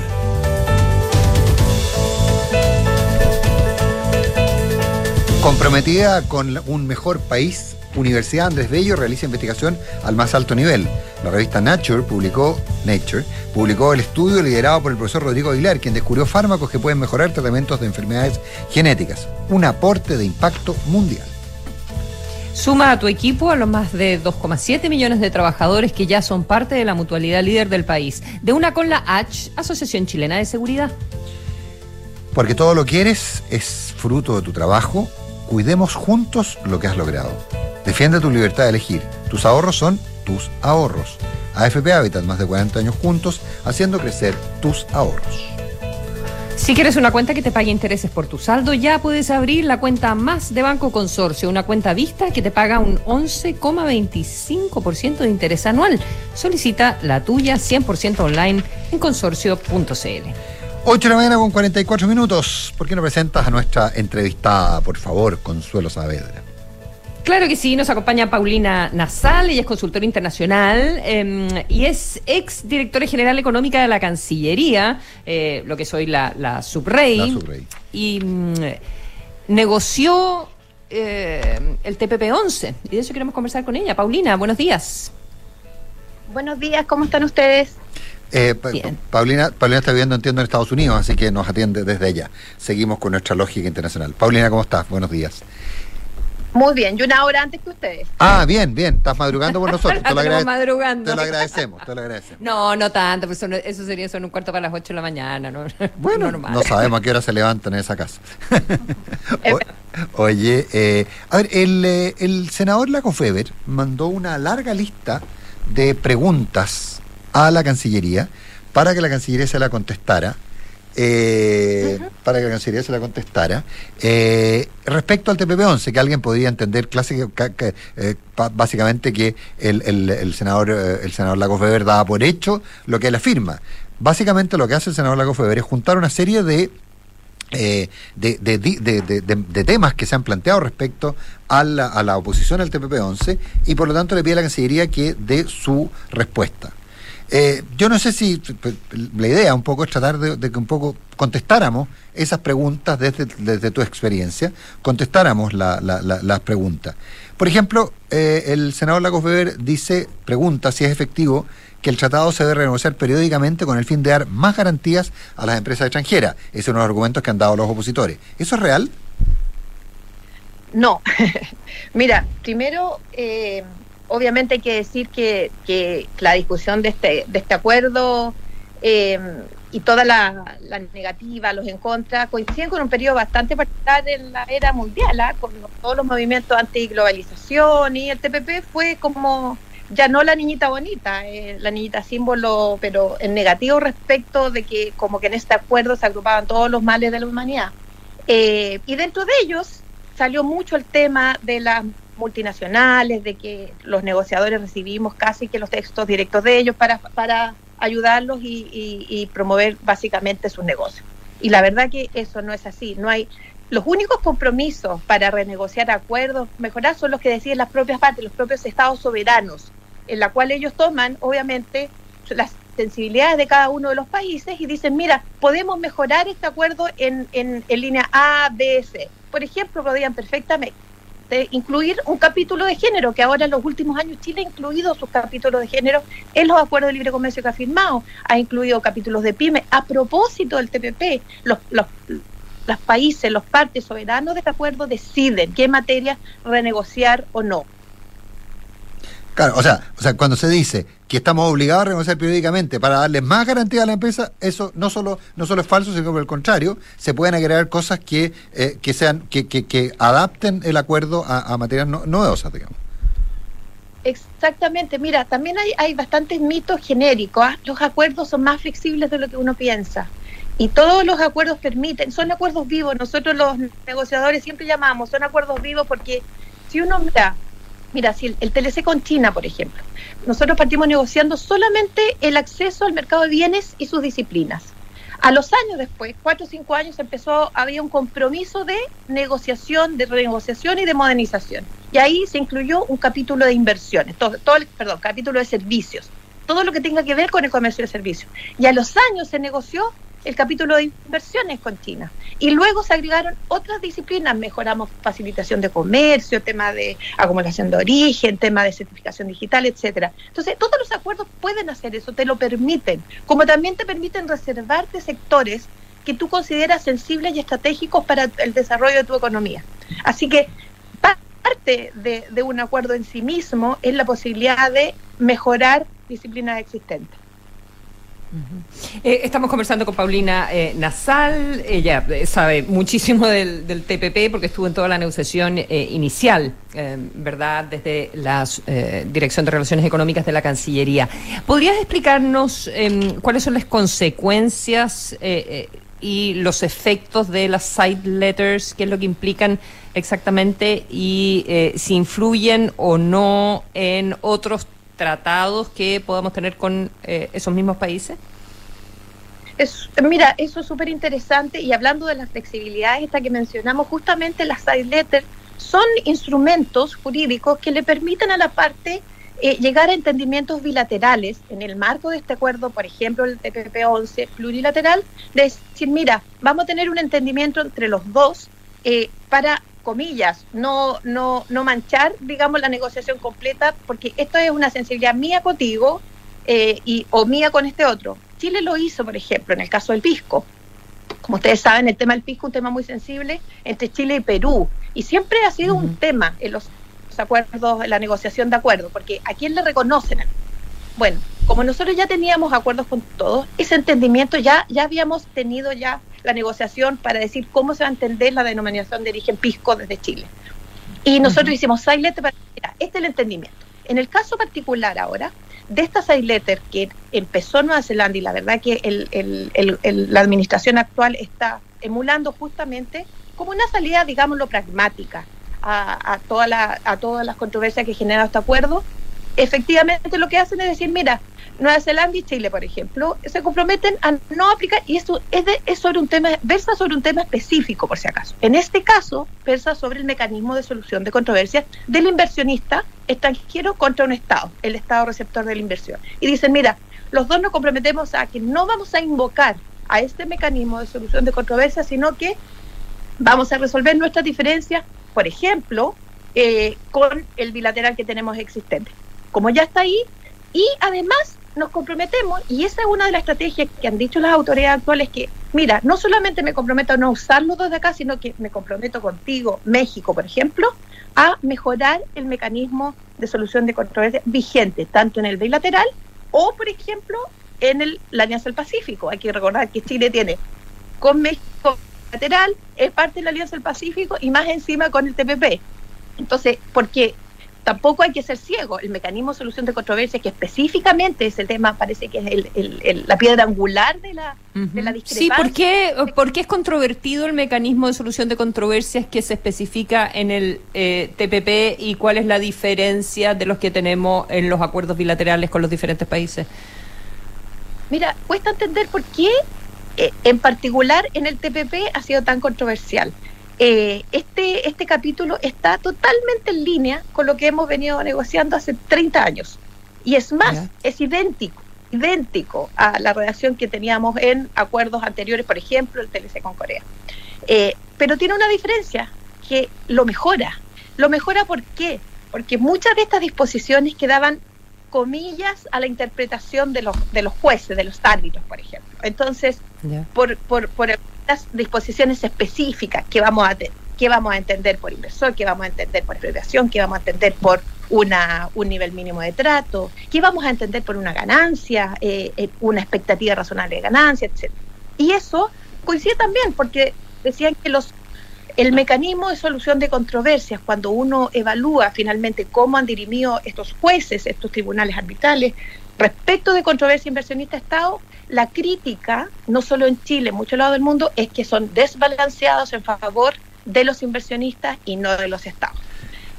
Comprometida con un mejor país, Universidad Andrés Bello realiza investigación al más alto nivel. La revista Nature publicó, Nature publicó el estudio liderado por el profesor Rodrigo Aguilar, quien descubrió fármacos que pueden mejorar tratamientos de enfermedades genéticas. Un aporte de impacto mundial. Suma a tu equipo a los más de 2,7 millones de trabajadores que ya son parte de la mutualidad líder del país. De una con la H, Asociación Chilena de Seguridad. Porque todo lo que eres es fruto de tu trabajo. Cuidemos juntos lo que has logrado. Defiende tu libertad de elegir. Tus ahorros son tus ahorros. AFP Habitat, más de 40 años juntos, haciendo crecer tus ahorros. Si quieres una cuenta que te pague intereses por tu saldo, ya puedes abrir la cuenta más de Banco Consorcio, una cuenta vista que te paga un 11,25% de interés anual. Solicita la tuya 100% online en consorcio.cl. 8 de la mañana con 44 minutos. ¿Por qué no presentas a nuestra entrevistada, por favor, Consuelo Saavedra? Claro que sí, nos acompaña Paulina Nasal, ella es consultora internacional eh, y es ex directora general económica de la Cancillería, eh, lo que soy la, la subrey. La subrey. Y mm, negoció eh, el TPP-11 y de eso queremos conversar con ella. Paulina, buenos días. Buenos días, ¿cómo están ustedes? Eh, pa Paulina, Paulina está viviendo, entiendo, en Estados Unidos, así que nos atiende desde allá. Seguimos con nuestra lógica internacional. Paulina, ¿cómo estás? Buenos días. Muy bien, y una hora antes que ustedes. Ah, bien, bien, estás madrugando por nosotros. Te lo, agrade madrugando. te lo agradecemos, te lo agradecemos. No, no tanto, pues eso, eso sería son un cuarto para las 8 de la mañana. ¿no? Bueno, Normal. no sabemos a qué hora se levantan en esa casa. o, oye, eh, a ver, el, eh, el senador Lacofeber mandó una larga lista de preguntas a la Cancillería para que la Cancillería se la contestara eh, para que la Cancillería se la contestara. Eh, respecto al TPP-11, que alguien podría entender clásica, eh, básicamente que el, el, senador el senador Weber daba por hecho lo que él afirma. Básicamente lo que hace el senador Lagos Weber es juntar una serie de de, de, de, de, temas que se han planteado respecto a la, a la oposición al TPP-11 y por lo tanto le pide a la Cancillería que dé su respuesta. Eh, yo no sé si pues, la idea un poco es tratar de, que un poco contestáramos esas preguntas desde, desde tu experiencia, contestáramos las preguntas. Por ejemplo, eh, el senador Lagos Weber dice, pregunta si es efectivo que el tratado se debe renegociar periódicamente con el fin de dar más garantías a las empresas extranjeras. Ese es uno de los argumentos que han dado los opositores. ¿Eso es real? No. Mira, primero... Eh obviamente hay que decir que, la discusión de este, este acuerdo eh, y toda la, negativa, los en contra, coinciden con un periodo bastante particular en la era mundial, ¿ah? con todos los movimientos antiglobalización y el TPP fue como ya no la niñita bonita, eh, la niñita símbolo, pero en negativo respecto de que como que en este acuerdo se agrupaban todos los males de la humanidad. Eh, y dentro de ellos salió mucho el tema de las multinacionales, de que los negociadores recibimos casi que los textos directos de ellos para, para ayudarlos y, promover básicamente sus negocios. Y la verdad que eso no es así. No hay los únicos compromisos para renegociar acuerdos, mejorar, son los que deciden las propias partes, los propios estados soberanos, en la cual ellos toman, obviamente, las sensibilidades de cada uno de los países y dicen, mira, podemos mejorar este acuerdo en, en, en línea A, B, C. Por ejemplo, podrían perfectamente incluir un capítulo de género, que ahora en los últimos años Chile ha incluido sus capítulos de género en los acuerdos de libre comercio que ha firmado, ha incluido capítulos de PYME. A propósito del TPP, los, los, los países, los partes soberanos de este acuerdo deciden qué materia renegociar o no. Claro, o sea, o sea, cuando se dice que estamos obligados a renegociar periódicamente para darle más garantía a la empresa, eso no solo no solo es falso, sino por el contrario, se pueden agregar cosas que, eh, que sean que, que, que, adapten el acuerdo a, materias novedosas, digamos. Exactamente, mira, también hay, hay bastantes mitos genéricos. ¿ah? Los acuerdos son más flexibles de lo que uno piensa. Y todos los acuerdos permiten, son acuerdos vivos. Nosotros los negociadores siempre llamamos, son acuerdos vivos porque si uno mira Mira, si el, TLC con China, por ejemplo, nosotros partimos negociando solamente el acceso al mercado de bienes y sus disciplinas. A los años después, cuatro o cinco años, empezó, había un compromiso de negociación, de renegociación y de modernización. Y ahí se incluyó un capítulo de inversiones, todo, todo el, perdón, capítulo de servicios, todo lo que tenga que ver con el comercio de servicios. Y a los años se negoció el capítulo de inversiones con China. Y luego se agregaron otras disciplinas, mejoramos facilitación de comercio, tema de acumulación de origen, tema de certificación digital, etcétera. Entonces, todos los acuerdos pueden hacer eso, te lo permiten, como también te permiten reservarte sectores que tú consideras sensibles y estratégicos para el desarrollo de tu economía. Así que parte de, de un acuerdo en sí mismo es la posibilidad de mejorar disciplinas existentes. Eh, estamos conversando con Paulina eh, Nasal, ella eh, sabe muchísimo del, TPP porque estuvo en toda la negociación inicial, ¿verdad? Desde la Dirección de Relaciones Económicas de la Cancillería. ¿Podrías explicarnos em, cuáles son las consecuencias y los efectos de las side letters, qué es lo que implican exactamente y si influyen o no en otros tratados que podamos tener con eh, esos mismos países? Es, mira, eso es súper interesante y hablando de las flexibilidades esta que mencionamos, justamente las side letters son instrumentos jurídicos que le permiten a la parte eh, llegar a entendimientos bilaterales en el marco de este acuerdo, por ejemplo, el TPP-11 plurilateral, de decir, mira, vamos a tener un entendimiento entre los dos eh, para comillas, no, no, no manchar, digamos, la negociación completa, porque esto es una sensibilidad mía contigo eh, y, o mía con este otro. Chile lo hizo, por ejemplo, en el caso del pisco. Como ustedes saben, el tema del pisco es un tema muy sensible entre Chile y Perú. Y siempre ha sido un tema en los, acuerdos, en la negociación de acuerdos, porque ¿a quién le reconocen? Bueno, como nosotros ya teníamos acuerdos con todos, ese entendimiento ya, ya habíamos tenido ya la negociación para decir cómo se va a entender la denominación de origen pisco desde Chile. Y nosotros hicimos silent para este es el entendimiento. En el caso particular ahora de esta side letter que empezó en Nueva Zelanda y la verdad que el, el, el, la administración actual está emulando justamente como una salida, digámoslo, pragmática a, a, toda la, a todas las controversias que genera este acuerdo, efectivamente lo que hacen es decir, mira, Nueva Zelanda y Chile, por ejemplo, se comprometen a no aplicar, y eso es, de, es sobre un tema, versa sobre un tema específico, por si acaso. En este caso, versa sobre el mecanismo de solución de controversias del inversionista extranjero contra un Estado, el Estado receptor de la inversión. Y dicen, mira, los dos nos comprometemos a que no vamos a invocar a este mecanismo de solución de controversias, sino que vamos a resolver nuestras diferencias, por ejemplo, eh, con el bilateral que tenemos existente. Como ya está ahí, y además nos comprometemos, y esa es una de las estrategias que han dicho las autoridades actuales, que, mira, no solamente me comprometo a no usarlo desde acá, sino que me comprometo contigo, México, por ejemplo, a mejorar el mecanismo de solución de controversia vigente, tanto en el bilateral o, por ejemplo, en el, la Alianza del Pacífico. Hay que recordar que Chile tiene con México bilateral, es parte de la Alianza del Pacífico y más encima con el TPP. Entonces, porque tampoco hay que ser ciego. El mecanismo de solución de controversia, que específicamente es el tema, parece que es el, la piedra angular de la, de la discrepancia. Sí, ¿por qué, ¿por qué, es controvertido el mecanismo de solución de controversias que se especifica en el eh, TPP y cuál es la diferencia de los que tenemos en los acuerdos bilaterales con los diferentes países? Mira, cuesta entender por qué eh, en particular en el TPP ha sido tan controversial. Eh, este, este capítulo está totalmente en línea con lo que hemos venido negociando hace 30 años. Y es más, es idéntico, idéntico a la redacción que teníamos en acuerdos anteriores, por ejemplo, el TLC con Corea. Eh, pero tiene una diferencia, que lo mejora. ¿Lo mejora por qué? Porque muchas de estas disposiciones quedaban comillas a la interpretación de los, de los jueces, de los árbitros, por ejemplo. Entonces, por, por, por las disposiciones específicas que vamos a qué vamos a entender por inversor, qué vamos a entender por expropiación, qué vamos a entender por una, un nivel mínimo de trato, qué vamos a entender por una ganancia, eh, eh, una expectativa razonable de ganancia, etcétera. Y eso coincide también porque decían que los el mecanismo de solución de controversias, cuando uno evalúa finalmente cómo han dirimido estos jueces, estos tribunales arbitrales, respecto de controversia inversionista-Estado, la crítica, no solo en Chile, en muchos lados del mundo, es que son desbalanceados en favor de los inversionistas y no de los estados.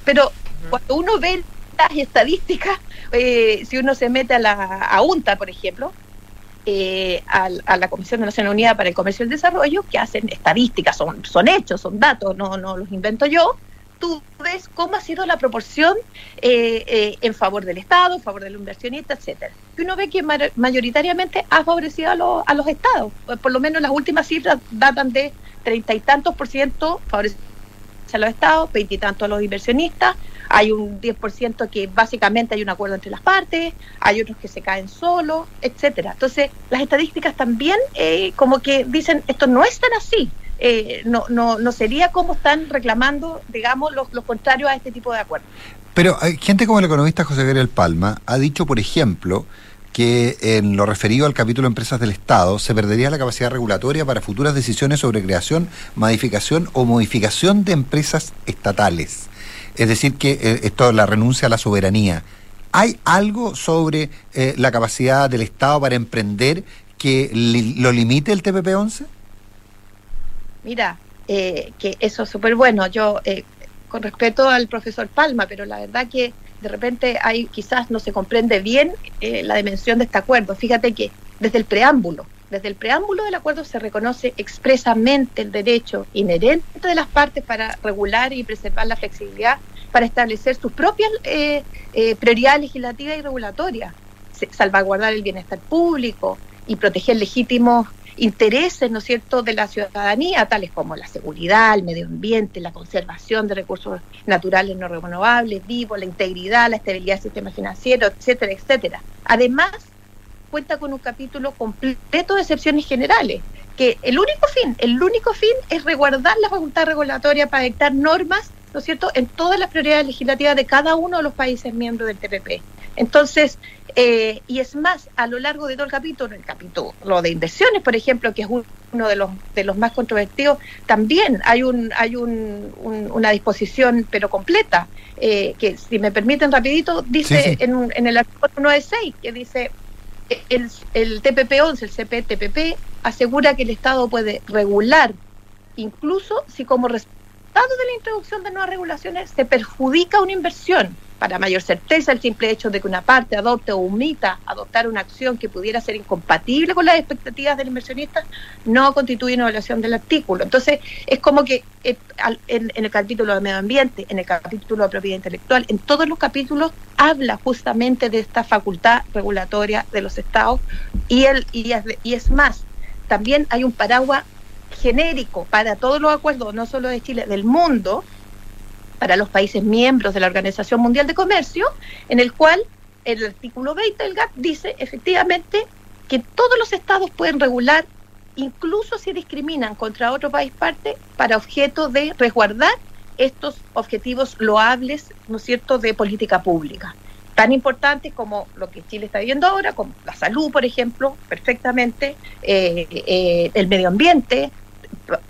Pero cuando uno ve las estadísticas, eh, si uno se mete a la a UNTA, por ejemplo, eh, a, la Comisión de Naciones Unidas para el Comercio y el Desarrollo, que hacen estadísticas, son, son hechos, son datos, no, no los invento yo, tú ves cómo ha sido la proporción eh, eh, en favor del Estado, en favor del inversionista, etcétera. Y uno ve que mayoritariamente ha favorecido a, a los estados. Por lo menos las últimas cifras datan de treinta y tantos por ciento favorece a los estados, veintitantos a los inversionistas, hay un 10% que básicamente hay un acuerdo entre las partes, hay otros que se caen solos, etcétera. Entonces, las estadísticas también eh, como que dicen, esto no es tan así. Eh, no, no, no sería como están reclamando, digamos, los, los contrarios a este tipo de acuerdos. Pero hay gente como el economista José Gabriel Palma ha dicho, por ejemplo, que en lo referido al capítulo Empresas del Estado se perdería la capacidad regulatoria para futuras decisiones sobre creación, modificación o modificación de empresas estatales. Es decir, que eh, esto la renuncia a la soberanía. ¿Hay algo sobre eh, la capacidad del Estado para emprender que lo limite el TPP-11? Mira, eh, que eso es súper bueno. Yo, eh, con respeto al profesor Palma, pero la verdad que de repente hay quizás no se comprende bien eh, la dimensión de este acuerdo. Fíjate que desde el preámbulo, desde el preámbulo del acuerdo se reconoce expresamente el derecho inherente de las partes para regular y preservar la flexibilidad para establecer sus propias prioridades legislativas y regulatorias, salvaguardar el bienestar público y proteger legítimos intereses, ¿no cierto?, de la ciudadanía, tales como la seguridad, el medio ambiente, la conservación de recursos naturales no renovables, vivos, la integridad, la estabilidad del sistema financiero, etcétera, etcétera. Además, cuenta con un capítulo completo de excepciones generales, que el único fin, el único fin es resguardar la facultad regulatoria para dictar normas, ¿no es cierto?, en todas las prioridades legislativas de cada uno de los países miembros del TPP. Entonces, eh, y es más, a lo largo de todo el capítulo, el capítulo de inversiones, por ejemplo, que es uno de los, de los más controvertidos, también hay, un, hay un, una disposición, pero completa, eh, que si me permiten rapidito, dice En, en el artículo 96, que dice, el, el TPP-11, el CPTPP, asegura que el Estado puede regular, incluso si como resultado de la introducción de nuevas regulaciones se perjudica una inversión para mayor certeza, el simple hecho de que una parte adopte o omita adoptar una acción que pudiera ser incompatible con las expectativas del inversionista, no constituye una evaluación del artículo. Entonces, es como que eh, en, el capítulo de medio ambiente, en el capítulo de propiedad intelectual, en todos los capítulos habla justamente de esta facultad regulatoria de los estados y, el, y, y es más, también hay un paraguas genérico para todos los acuerdos, no solo de Chile, del mundo, para los países miembros de la Organización Mundial de Comercio, en el cual el artículo 20 del GATT dice efectivamente que todos los estados pueden regular, incluso si discriminan contra otro país parte, para objeto de resguardar estos objetivos loables, ¿no es cierto?, de política pública. Tan importantes como lo que Chile está viviendo ahora, como la salud, por ejemplo, perfectamente, eh, eh, el medio ambiente,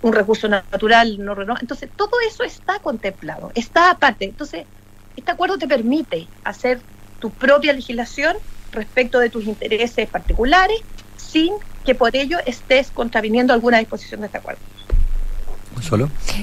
un recurso natural no renovable. Entonces, todo eso está contemplado, está aparte. Entonces, este acuerdo te permite hacer tu propia legislación respecto de tus intereses particulares sin que por ello estés contraviniendo alguna disposición de este acuerdo.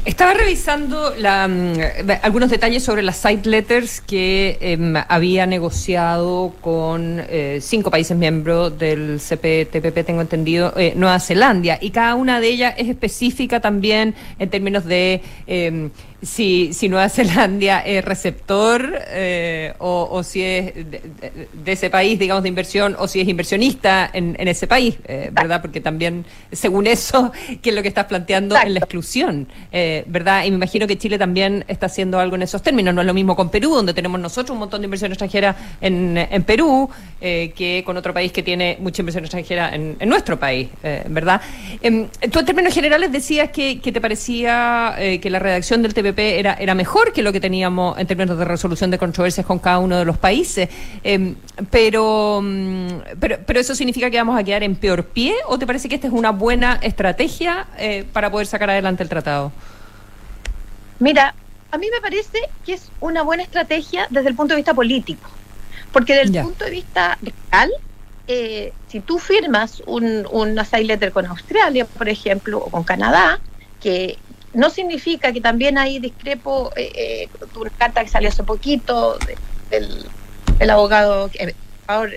Estaba revisando la, mm, algunos detalles sobre las side letters que em, había negociado con eh, cinco países miembros del CPTPP, tengo entendido, eh, Nueva Zelanda, y cada una de ellas es específica también en términos de em, si, si Nueva Zelanda es receptor eh, o, si es de, ese país, digamos, de inversión, o si es inversionista en, en ese país, eh, ¿verdad? Porque también, según eso, que es lo que estás planteando en la exclusión, eh, ¿verdad? Y me imagino que Chile también está haciendo algo en esos términos. No es lo mismo con Perú, donde tenemos nosotros un montón de inversión extranjera en, en Perú, que con otro país que tiene mucha inversión extranjera en, en nuestro país, ¿verdad? Em, tú en términos generales decías que, que te parecía que la redacción del TV era, era mejor que lo que teníamos en términos de resolución de controversias con cada uno de los países. Em, pero, mm, pero, pero eso significa que vamos a quedar en peor pie o te parece que esta es una buena estrategia eh, para poder sacar adelante el tratado? Mira, a mí me parece que es una buena estrategia desde el punto de vista político, porque desde el punto de vista real, eh, si tú firmas un, un asylum letter con Australia, por ejemplo, o con Canadá, que, no significa que también hay discrepo eh, eh, una carta que salió hace poquito del, abogado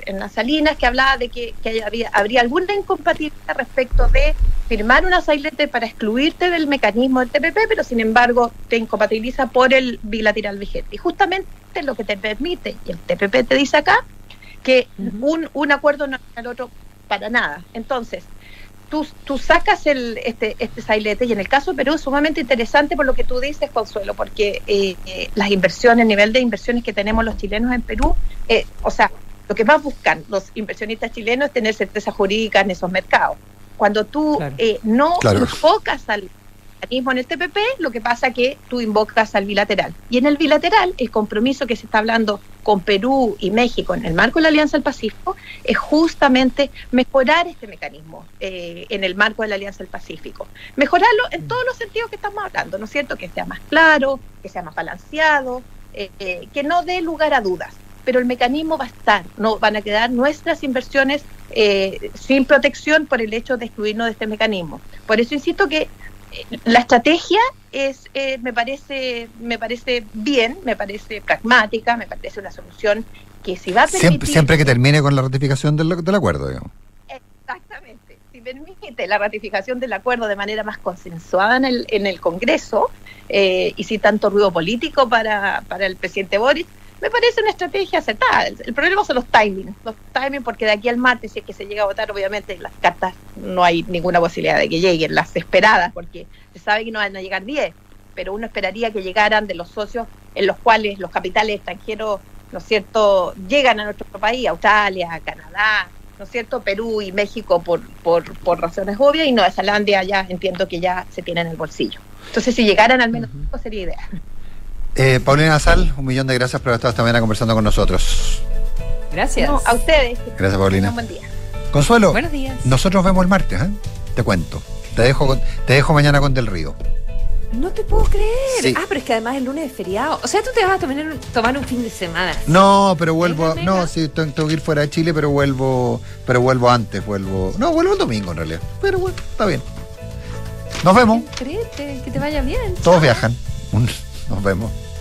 en las Salinas que hablaba de que, había, habría alguna incompatibilidad respecto de firmar una sailete para excluirte del mecanismo del TPP, pero sin embargo te incompatibiliza por el bilateral vigente. Y justamente lo que te permite, y el TPP te dice acá, que un, un acuerdo no es el otro para nada. Entonces, tú, sacas el, este, este sailete y en el caso de Perú es sumamente interesante por lo que tú dices, Consuelo, porque eh, eh, las inversiones, el nivel de inversiones que tenemos los chilenos en Perú, eh, o sea, lo que más buscan los inversionistas chilenos es tener certeza jurídica en esos mercados. Cuando tú no enfocas al en el TPP, lo que pasa que tú invocas al bilateral. Y en el bilateral, el compromiso que se está hablando con Perú y México en el marco de la Alianza del Pacífico es justamente mejorar este mecanismo eh, en el marco de la Alianza del Pacífico. Mejorarlo en todos los sentidos que estamos hablando, ¿no es cierto? Que sea más claro, que sea más balanceado, eh, eh, que no dé lugar a dudas. Pero el mecanismo va a estar, no van a quedar nuestras inversiones sin protección por el hecho de excluirnos de este mecanismo. Por eso insisto que la estrategia es, eh, me parece, me parece bien, me parece pragmática, me parece una solución que si va a permitir... Siempre, que termine con la ratificación del, acuerdo, digamos. Exactamente. Si permite la ratificación del acuerdo de manera más consensuada en el, en el Congreso eh, y sin tanto ruido político para, para el presidente Boris, me parece una estrategia aceptada. El, problema son los timings, los timings porque de aquí al martes, si es que se llega a votar, obviamente las cartas no hay ninguna posibilidad de que lleguen, las esperadas, porque se sabe que no van a llegar 10, pero uno esperaría que llegaran de los socios en los cuales los capitales extranjeros, ¿no es cierto?, llegan a nuestro país, Australia, Canadá, ¿no es cierto?, Perú y México por, por, por razones obvias, y Nueva Zelanda ya entiendo que ya se tiene en el bolsillo. Entonces, si llegaran al menos sería ideal. Eh, Paulina Sal, un millón de gracias por haber estado esta mañana conversando con nosotros. Gracias. No, a ustedes. Gracias, Paulina. Un buen día. Consuelo. Buenos días. Nosotros vemos el martes, ¿eh? Te cuento. Te dejo, con- te dejo mañana con Del Río. No te puedo creer. Sí. Ah, pero es que además el lunes es feriado. O sea, tú te vas a tomar un, tomar un fin de semana. No, pero vuelvo. a- no, sí, tengo, tengo que ir fuera de Chile, pero vuelvo. Pero vuelvo antes, vuelvo. No, vuelvo el domingo en realidad. Pero bueno, está bien. Nos vemos. Créete, que te vaya bien. Todos viajan. Nos vemos.